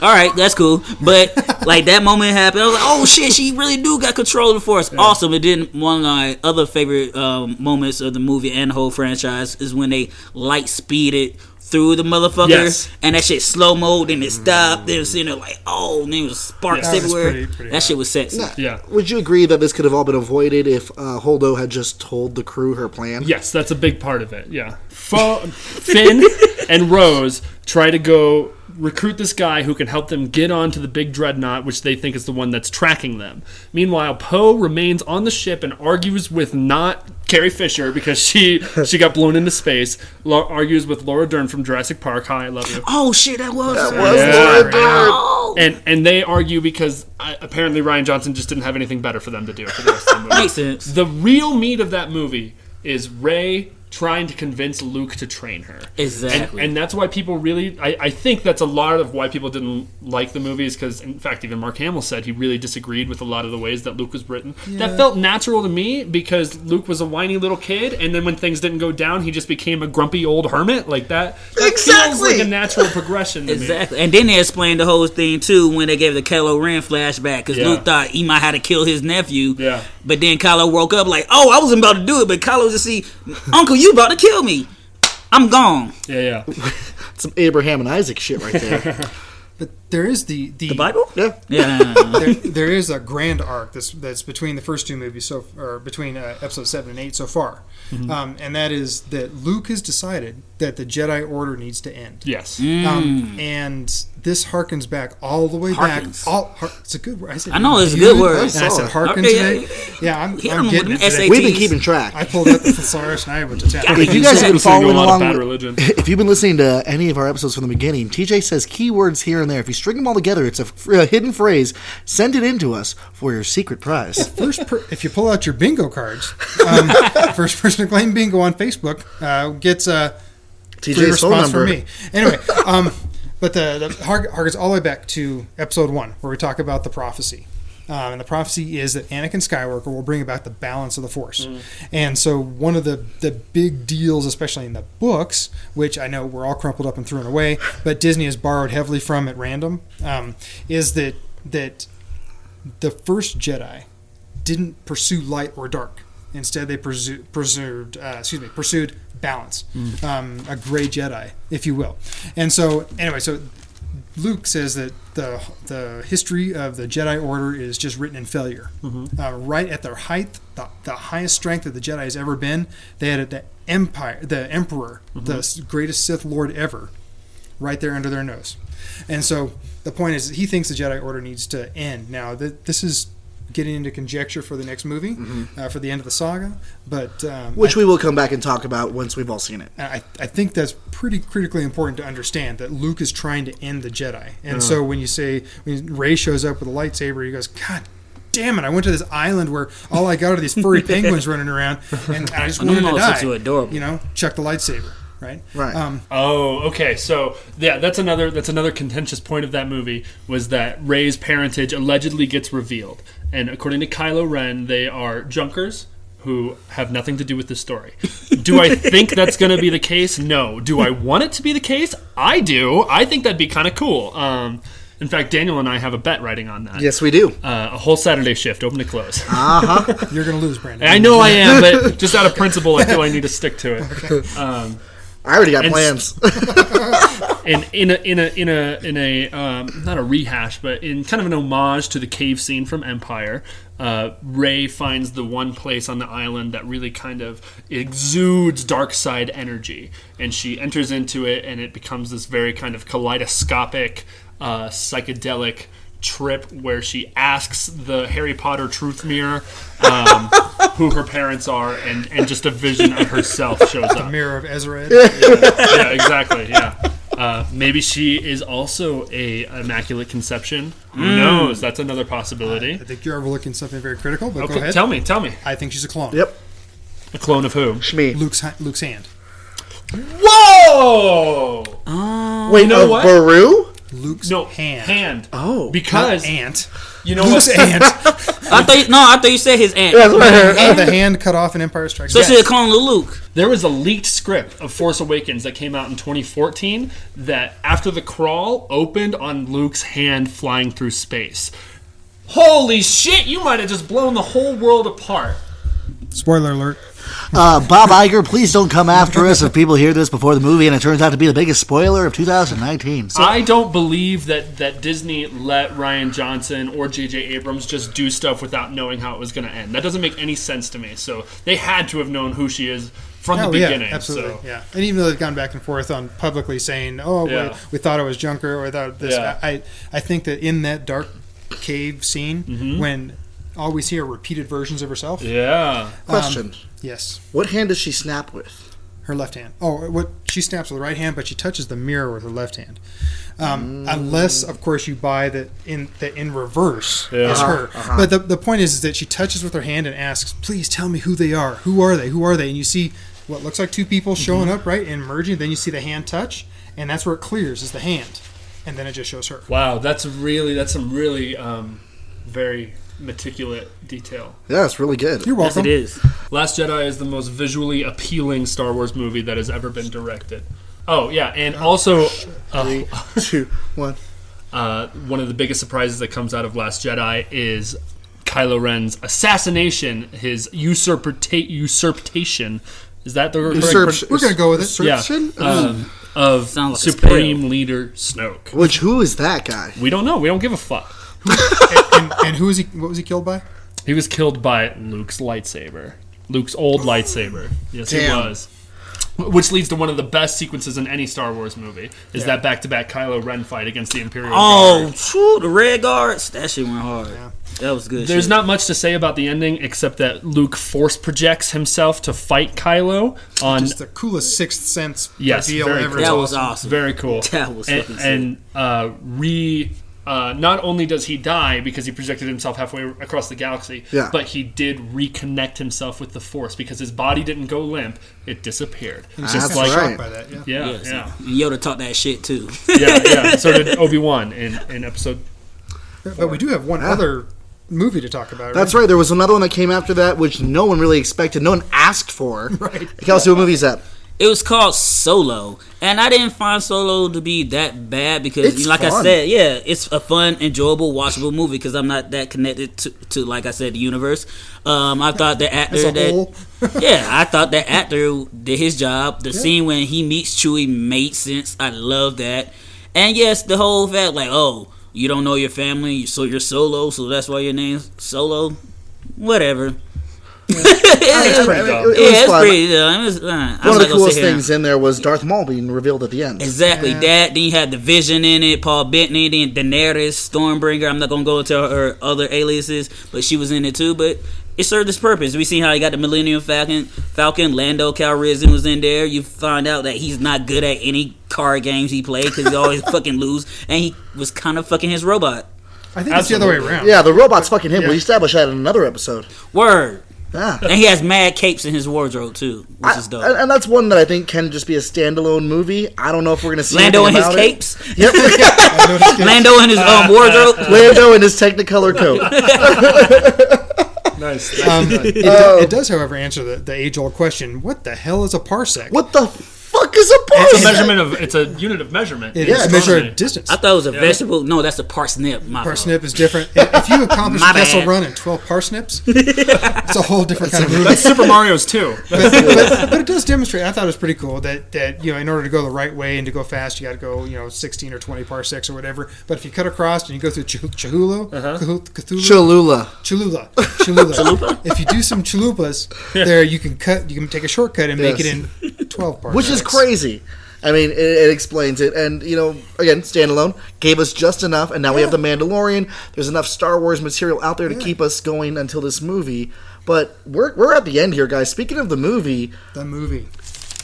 All right, that's cool. But like that moment happened, I was like, "Oh shit, she really do got control of the Force." Awesome. And then one of my other favorite um, moments of the movie and the whole franchise is when they light speeded through the motherfucker, Yes. and that shit slow mo, then it stopped. Then it was sitting there like, "Oh," and there was sparks That was everywhere. pretty- pretty that hot. shit was sexy. Yeah. Would you agree that this could have all been avoided if uh, Holdo had just told the crew her plan? Yes, that's a big part of it. Yeah. Fo- Finn and Rose try to go recruit this guy who can help them get onto the big dreadnought, which they think is the one that's tracking them. Meanwhile, Poe remains on the ship and argues with not Carrie Fisher because she she got blown into space. Lo- argues with Laura Dern from Jurassic Park. Hi, I love you. Oh shit, that was. That was Yeah. Laura Dern. Oh. And and they argue because uh, apparently Rian Johnson just didn't have anything better for them to do for the rest of the movie. Makes sense. The real meat of that movie is Rey trying to convince Luke to train her. Exactly. And, and that's why people really, I, I think that's a lot of why people didn't like the movies because, in fact, even Mark Hamill said he really disagreed with a lot of the ways that Luke was written. That felt natural to me because Luke was a whiny little kid, and then when things didn't go down, he just became a grumpy old hermit. Like that, that feels Exactly. like a natural progression to me. Exactly, and then they explained the whole thing too when they gave the Kylo Ren flashback because Yeah. Luke thought he might have to kill his nephew. Yeah. But then Kylo woke up like, "Oh, I wasn't about to do it," but Kylo just see, "Uncle, you about to kill me? I'm gone." Yeah, yeah. Some Abraham and Isaac shit right there. But there is the the, The Bible? yeah. Yeah. there, there is a grand arc that's that's between the first two movies so or between uh, episode seven and eight so far, Mm-hmm. um, and that is that Luke has decided that the Jedi Order needs to end. Yes. Mm. Um, and this harkens back all the way Harkens. back. All har- it's a good word. I said I know it's a good word. and I said harken Okay, today. yeah, Yeah, I'm, I'm 'em getting it them today. We've been keeping track. I pulled out the thesaurus and I went to town. God, If you you guys have been So you know following along, about with- religion. if you've been listening to any of our episodes from the beginning, TJ says keywords here and there. If you string them all together, it's a hidden phrase. Send it in to us for your secret prize. First, per- if you pull out your bingo cards, um, first person to claim bingo on Facebook uh, gets a free TJ's phone response number. from me. Anyway, um, but the, the hark- harkens all the way back to episode one, where we talk about the prophecy. Um, and the prophecy is that Anakin Skywalker will bring about the balance of the Force. And so, one of the, the big deals, especially in the books, which I know were all crumpled up and thrown away, but Disney has borrowed heavily from at random, um, is that that the first Jedi didn't pursue light or dark. Instead, they pursu- pursued, uh, excuse me, pursued balance, um, a gray Jedi, if you will. And so, anyway, so Luke says that the the history of the Jedi Order is just written in failure. Uh, right at their height, the, the highest strength that the Jedi has ever been, they had the Empire, the Emperor, the greatest Sith Lord ever, right there under their nose. And so the point is, he thinks the Jedi Order needs to end. Now, th- this is getting into conjecture for the next movie, uh, for the end of the saga, but um, Which we will come back and talk about once we've all seen it. I, I think that's pretty critically important to understand that Luke is trying to end the Jedi. And so when you say, when Rey shows up with a lightsaber, he goes, God damn it, I went to this island where all I got are these furry penguins running around, and I just I wanted to die. so adorable. You know, check the lightsaber, right? Right. Um, Oh, okay. So yeah, that's another that's another contentious point of that movie was that Rey's parentage allegedly gets revealed, and according to Kylo Ren, they are junkers who have nothing to do with the story. Do I think that's going to be the case? No. Do I want it to be the case? I do. I think that'd be kind of cool. Um, in fact, Daniel and I have a bet writing on that. Yes, we do. Uh, a whole Saturday shift, open to close. Uh huh. you're going to lose, Brandon. I know I am, but just out of principle, I feel I need to stick to it. Um, I already got And- plans. and in a in a in a in a um, not a rehash, but in kind of an homage to the cave scene from Empire, uh, Rey finds the one place on the island that really kind of exudes dark side energy, and she enters into it, and it becomes this very kind of kaleidoscopic, uh, psychedelic trip where she asks the Harry Potter truth mirror um, who her parents are, and and just a vision of herself shows up Mirror of Ezra. yeah, exactly. Yeah. Uh, maybe she is also a immaculate conception. Who knows? That's another possibility. I think you're overlooking something very critical, but go Okay, ahead. tell me, tell me. I think she's a clone. yep. A clone of who? Shmi. Luke's, Luke's hand. Whoa! Wait, you know of what? Beru? Luke's No, hand. hand. Oh. Because ant. You know Luke's what? aunt. I thought you, no, I thought you said his aunt. That's what I heard. Had the hand cut off in Empire Strikes So Back. she's a clone of Luke. There was a leaked script of Force Awakens that came out in 2014 that after the crawl opened on Luke's hand flying through space. Holy shit, you might have just blown the whole world apart. Spoiler alert. Uh, Bob Iger, please don't come after us if people hear this before the movie and it turns out to be the biggest spoiler of 2019. I don't believe that, that Disney let Rian Johnson or J.J. Abrams just do stuff without knowing how it was going to end. That doesn't make any sense to me. So they had to have known who she is from Oh, the yeah, beginning. absolutely. So. Yeah. And even though they've gone back and forth on publicly saying, oh, we- Yeah. we, thought it was Junker or we thought this, Yeah. I, I think that in that dark cave scene, Mm-hmm. when all hear repeated versions of herself, Yeah. Question. Um, yes, what hand does she snap with? her left hand. Oh, what she snaps with the right hand, but she touches the mirror with her left hand. Um, mm. Unless, of course, you buy that in that in reverse Yeah. is her. Uh-huh. Uh-huh. But the, the point is, is that she touches with her hand and asks, "Please tell me who they are. Who are they? Who are they?" And you see what looks like two people mm-hmm. showing up, right, and merging. Then you see the hand touch, and that's where it clears is the hand, and then it just shows her. Wow, that's really, that's some really um, very meticulous detail. Yeah, it's really good. You're welcome. Yes, it is. Last Jedi is the most visually appealing Star Wars movie that has ever been directed. Oh, yeah, and also. Uh, Two, one. uh, one of the biggest surprises that comes out of Last Jedi is Kylo Ren's assassination, his usurpata- usurpation. Is that the correct Usurp- pro- We're gonna go with it. yeah, Usurpation? um, of like Supreme Leader Snoke. Which, who is that guy? We don't know. We don't give a fuck. and, and was he? What was he killed by? He was killed by Luke's lightsaber. Luke's old lightsaber. Yes, Damn. he was. Which leads to one of the best sequences in any Star Wars movie is that back-to-back Kylo Ren fight against the Imperial Oh, Guard. phew, the red guards. That shit went hard. That was good. There's shit. not much to say about the ending except that Luke force projects himself to fight Kylo on. Just the coolest Sixth Sense Yes, reveal very ever. cool. That was awesome. awesome. Very cool. That was and, and uh, re. Uh, not only does he die because he projected himself halfway across the galaxy, Yeah. but he did reconnect himself with the Force because his body didn't go limp; it disappeared. He's That's just like right. shocked by that. Yeah. Yeah, Yes. yeah, And Yoda taught that shit too. yeah, yeah. So did Obi Wan in, in episode. But we do have one other movie to talk about. That's right. There was another one that came after that, which no one really expected. No one asked for. Right. Kelsey, what movie is that? It was called Solo, and I didn't find Solo to be that bad because, It's like I said, yeah, it's a fun, enjoyable, watchable movie because I'm not that connected to, to like I said, the universe. Um, I thought the actor that, yeah, I thought that actor did his job. The scene when he meets Chewie made sense. I love that. And yes, the whole fact like, oh, you don't know your family, so you're solo, so that's why your name's Solo. Whatever. It's pretty dumb. It, it was yeah, it's pretty. It was, uh, I'm One not of the gonna coolest things in there was Darth Maul being revealed at the end. Exactly Yeah. that. Then you had the Vision in it, Paul Bettany, then Daenerys, Stormbringer. I'm not gonna go into her other aliases, but she was in it too. But it served its purpose. We seen how he got the Millennium Falcon. Falcon Lando Calrissian was in there. You find out that he's not good at any card games he played because he always fucking lose, and he was kind of fucking his robot. I think it's the other way around. Yeah, the robot's fucking him. Yeah. We established that in another episode. Word. Yeah. And he has mad capes in his wardrobe too, which I- is dope. and, and that's one that I think can just be a standalone movie. I don't know if we're going to see Lando and his it. capes. Yep. I noticed it. Lando in his um, wardrobe. Lando in his Technicolor coat. Nice. Um, it, do- Oh. it does, however, answer the, the age old question: What the hell is a parsec? What the fuck is a It's a measurement of. It's a unit of measurement. It Yeah, is it's a measure of distance. I thought it was a vegetable. No, that's a parsnip. My fault. Parsnip is different. If if you accomplish My a Kessel run in 12 parsnips, it's a whole different kind of movie. That's Super Mario's too. but, but, but it does demonstrate. I thought it was pretty cool that, that you know in order to go the right way and to go fast, you got to go you know 16 or 20 parsecs or whatever. But if you cut across and you go through Ch- Chihulo, uh-huh. Cthulhu, Cthulhu, Cholula. Cholula, Cholula. if you do some chalupas, there you can cut. You can take a shortcut and make it in 12 parsecs, Which is crazy. I mean, it, it explains it. And, you know, again, standalone gave us just enough. And now we have The Mandalorian. There's enough Star Wars material out there to keep us going until this movie. But we're, we're at the end here, guys. Speaking of the movie, The movie.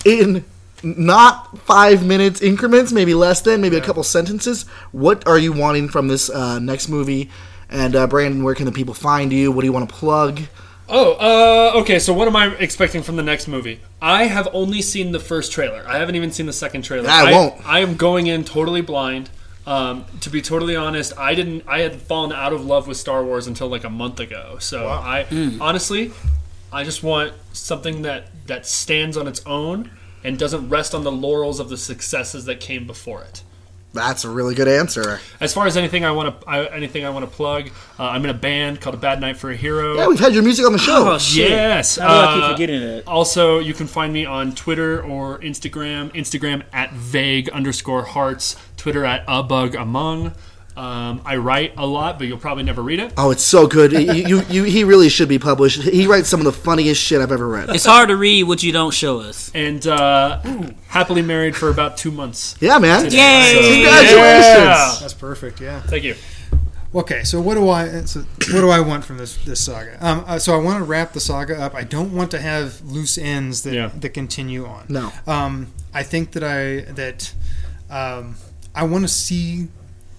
in not five minutes increments, maybe less than, maybe a couple sentences, what are you wanting from this uh, next movie? And, uh, Brandon, where can the people find you? What do you want to plug? Oh, uh, okay. So what am I expecting from the next movie? I have only seen the first trailer. I haven't even seen the second trailer. I won't. I am going in totally blind. Um, to be totally honest, I didn't. I had fallen out of love with Star Wars until like a month ago. So I honestly, I just want something that that stands on its own and doesn't rest on the laurels of the successes that came before it. That's a really good answer. As far as anything I want to, I, anything I want to plug, uh, I'm in a band called A Bad Night for a Hero. Yeah, we've had your music on the show. Oh shit! Yes. How do I keep uh, forgetting that? Also, you can find me on Twitter or Instagram. Instagram at vague underscore hearts. Twitter at a bug among. Um, I write a lot, but you'll probably never read it. Oh, it's so good. you, you, you, he really should be published. He writes some of the funniest shit I've ever read. It's hard to read what you don't show us. And uh, happily married for about two months. Yeah, man. Yay! Congratulations. Yeah. That's perfect. Yeah. Thank you. Okay, so what do I so what do I want from this this saga? Um, uh, so I want to wrap the saga up. I don't want to have loose ends that Yeah. that continue on. No. Um, I think that I that um, I want to see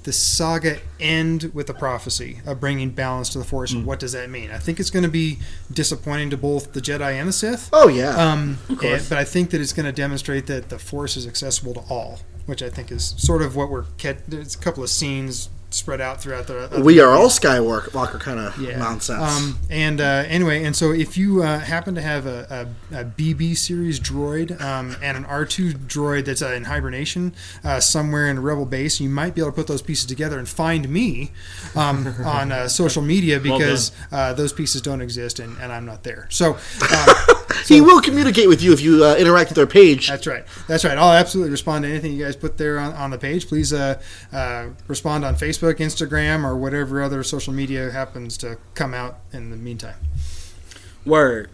the saga end with a prophecy of bringing balance to the Force. Mm. And what does that mean? I think it's going to be disappointing to both the Jedi and the Sith. Oh, yeah. Um, course. and- but I think that it's going to demonstrate that the Force is accessible to all, which I think is sort of what we're. There's a couple of scenes spread out throughout the. uh, we are all Skywalker Walker kind of yeah. nonsense. Um, and uh, anyway, and so if you uh, happen to have a, a, a BB series droid um, and an R2 droid that's uh, in hibernation uh, somewhere in a rebel base, you might be able to put those pieces together and find me um, on uh, social media Well because uh, those pieces don't exist and, and I'm not there. So. Uh, he will communicate with you if you uh, interact with our page. That's right. That's right. I'll absolutely respond to anything you guys put there on, on the page. Please uh, uh, respond on Facebook, Instagram, or whatever other social media happens to come out in the meantime. Word.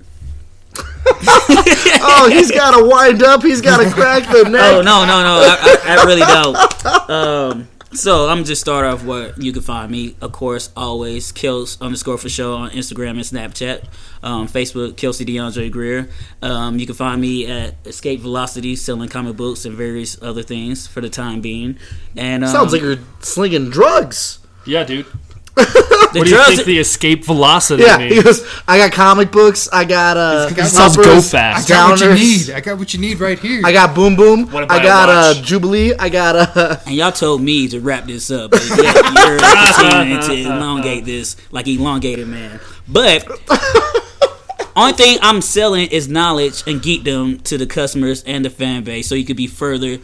oh, he's got to wind up. He's got to crack the neck. Oh no no no! I, I, I really don't. Um, so I'm just start off where you can find me. Of course, always kills underscore for show on Instagram and Snapchat. Um, Facebook, Kelsey DeAndre Greer. Um, you can find me at Escape Velocity, selling comic books and various other things for the time being. And um, Sounds like you're slinging drugs. Yeah, dude. The What do you think the escape velocity Yeah, means? he goes, I got comic books. I got uh, It sounds uppers, go fast. I got what you need. I got what you need right here. I got Boom Boom. Wanna I buy a got uh. Jubilee. I got uh, and y'all told me to wrap this up, but yet you're continuing to elongate this like elongated man. But only thing I'm selling is knowledge and geekdom to the customers and the fan base, so you could be further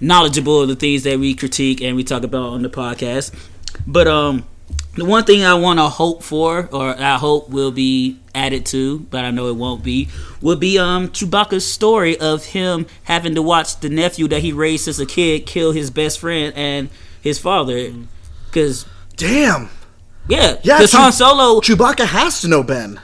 knowledgeable of the things that we critique and we talk about on the podcast. But um, The one thing I want to hope for, or I hope will be added to, but I know it won't be, will be um Chewbacca's story of him having to watch the nephew that he raised as a kid kill his best friend and his father. Because Damn. yeah, Yeah, because Chew- Han Solo, Chewbacca has to know Ben.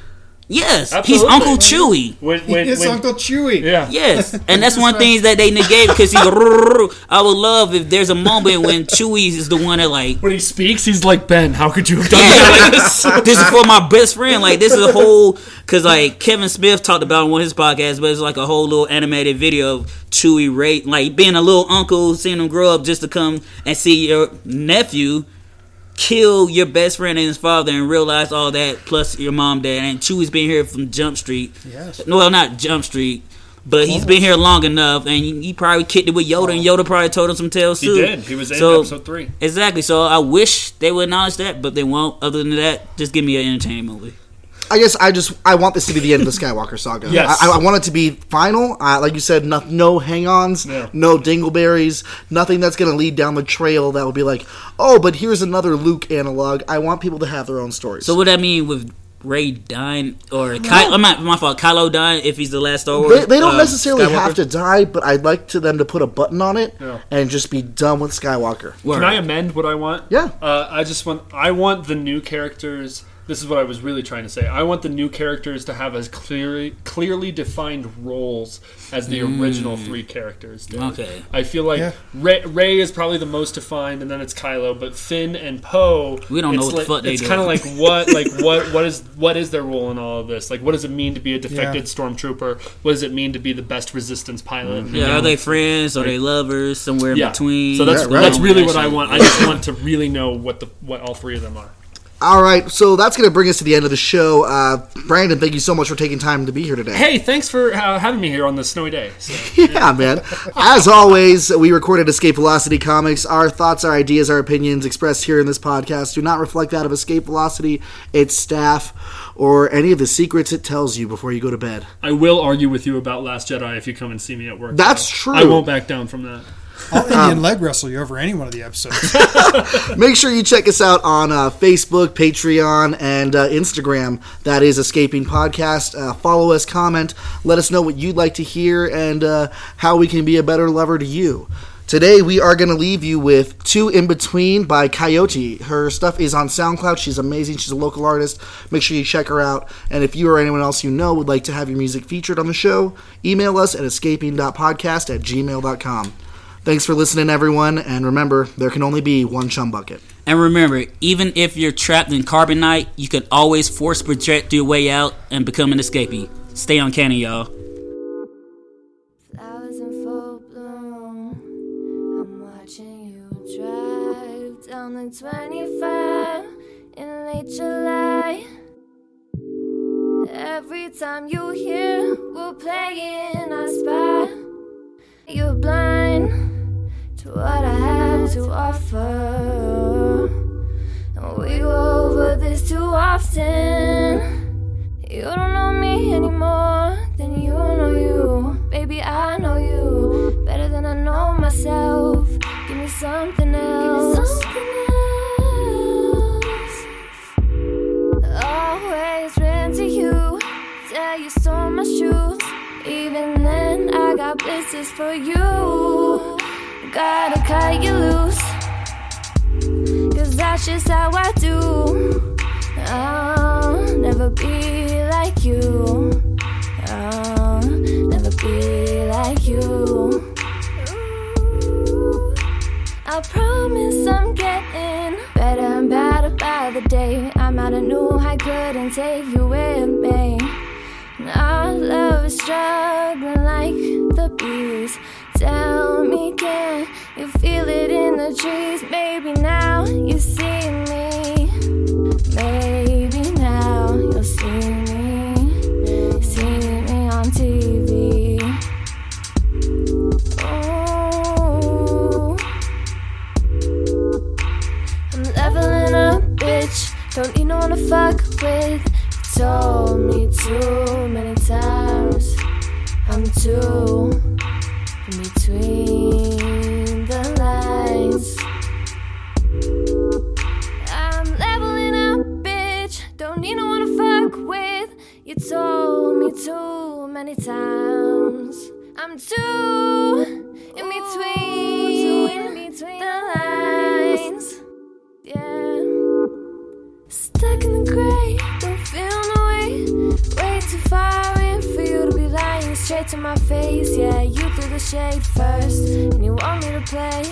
Yes, Absolutely. he's Uncle Chewie. When, when, It's when- Uncle Chewie. yeah. Yes, and that's one thing that they negate because he's. I would love if there's a moment when Chewie is the one that like When he speaks, he's like, Ben, how could you have done that? Yeah, like, this is for my best friend. Like this is a whole because like Kevin Smith talked about on one of his podcasts, but it's like a whole little animated video of Chewie rate like being a little uncle, seeing him grow up just to come and see your nephew kill your best friend and his father and realize all that plus your mom dad and Chewie's been here from Jump Street. Yes. Well, not Jump Street. But he's been here long enough, and he, he probably kicked it with Yoda, and Yoda probably told him some tales too. he did. He was in So- episode three. Exactly. So I wish they would acknowledge that, but they won't. Other than that, just give me an entertaining movie. I guess I just I want this to be the end of the Skywalker saga. Yes. I, I want it to be final. Uh, like you said, no, no hang-ons, Yeah. no dingleberries, nothing that's going to lead down the trail that will be like, oh, but here's another Luke analog. I want people to have their own stories. So what that mean with Rey dying or Ky- I'm not my fault. Kylo dying if he's the last Star Wars. they, they don't uh, necessarily Skywalker? have to die, but I'd like to them to put a button on it Yeah. and just be done with Skywalker. Word. Can I amend what I want? Yeah. Uh, I just want I want the new characters. This is what I was really trying to say. I want the new characters to have as clearly clearly defined roles as the original mm. three characters did. Okay. I feel like Yeah. Rey, Rey is probably the most defined, and then it's Kylo. But Finn and Poe, We don't know it's what the like, fuck they It's kind of like what, like what, what is what is their role in all of this? Like, what does it mean to be a defected stormtrooper? What does it mean to be the best resistance pilot? You Yeah, know? are they friends? Are they lovers? Somewhere in Yeah. between. So that's Yeah, right. that's really what I want. I just want to really know what the what all three of them are. All right, so that's going to bring us to the end of the show. Uh, Brandon, thank you so much for taking time to be here today. Hey, thanks for uh, having me here on this snowy day. So. Yeah, man. As always, we recorded Escape Velocity Comics. Our thoughts, our ideas, our opinions expressed here in this podcast do not reflect that of Escape Velocity, its staff, or any of the secrets it tells you before you go to bed. I will argue with you about Last Jedi if you come and see me at work. That's though. true. I won't back down from that. I'll Indian leg wrestle you over any one of the episodes. Make sure you check us out on uh, Facebook, Patreon, and uh, Instagram. That is Escaping Podcast. Uh, follow us, comment, let us know what you'd like to hear, and uh, how we can be a better lover to you. Today we are going to leave you with Two in Between by Coyote. Her stuff is on SoundCloud. She's amazing. She's a local artist. Make sure you check her out. And if you or anyone else you know would like to have your music featured on the show, email us at escaping.podcast at gmail.com. Thanks for listening, everyone. And remember, there can only be one chum bucket. And remember, even if you're trapped in carbonite, you can always force project your way out and become an escapee. Stay uncanny, y'all. Flowers in full bloom. I'm watching you drive down the 25 in late July. Every time you hear we're playing, I spy. You're blind offer. We go over this too often. You don't know me anymore than you know you. Baby, I know you better than I know myself. Give me something else. Always ran to you, tell you stole my shoes. Even then, I got blisters for you. Gotta cut you loose. That's just how I do. I'll never be like you. I'll never be like you. I promise I'm getting better and better by the day. I'm out of new, I couldn't take you with me. Our love is struggling like the bees. Tell me, can you feel it in the trees? Maybe now you see me. Maybe now you'll see me. See me on TV. Ooh. I'm leveling up, bitch. Don't need no one to fuck with. Told me too many times. I'm too in between told me too many times I'm too in between, Ooh, in between the lines. Yeah. Stuck in the gray, don't feel no way. Way too far in for you to be lying straight to my face. Yeah, you threw the shade first, and you want me to play.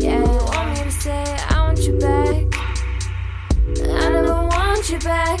Yeah, you want me to say, I want you back. I never want you back.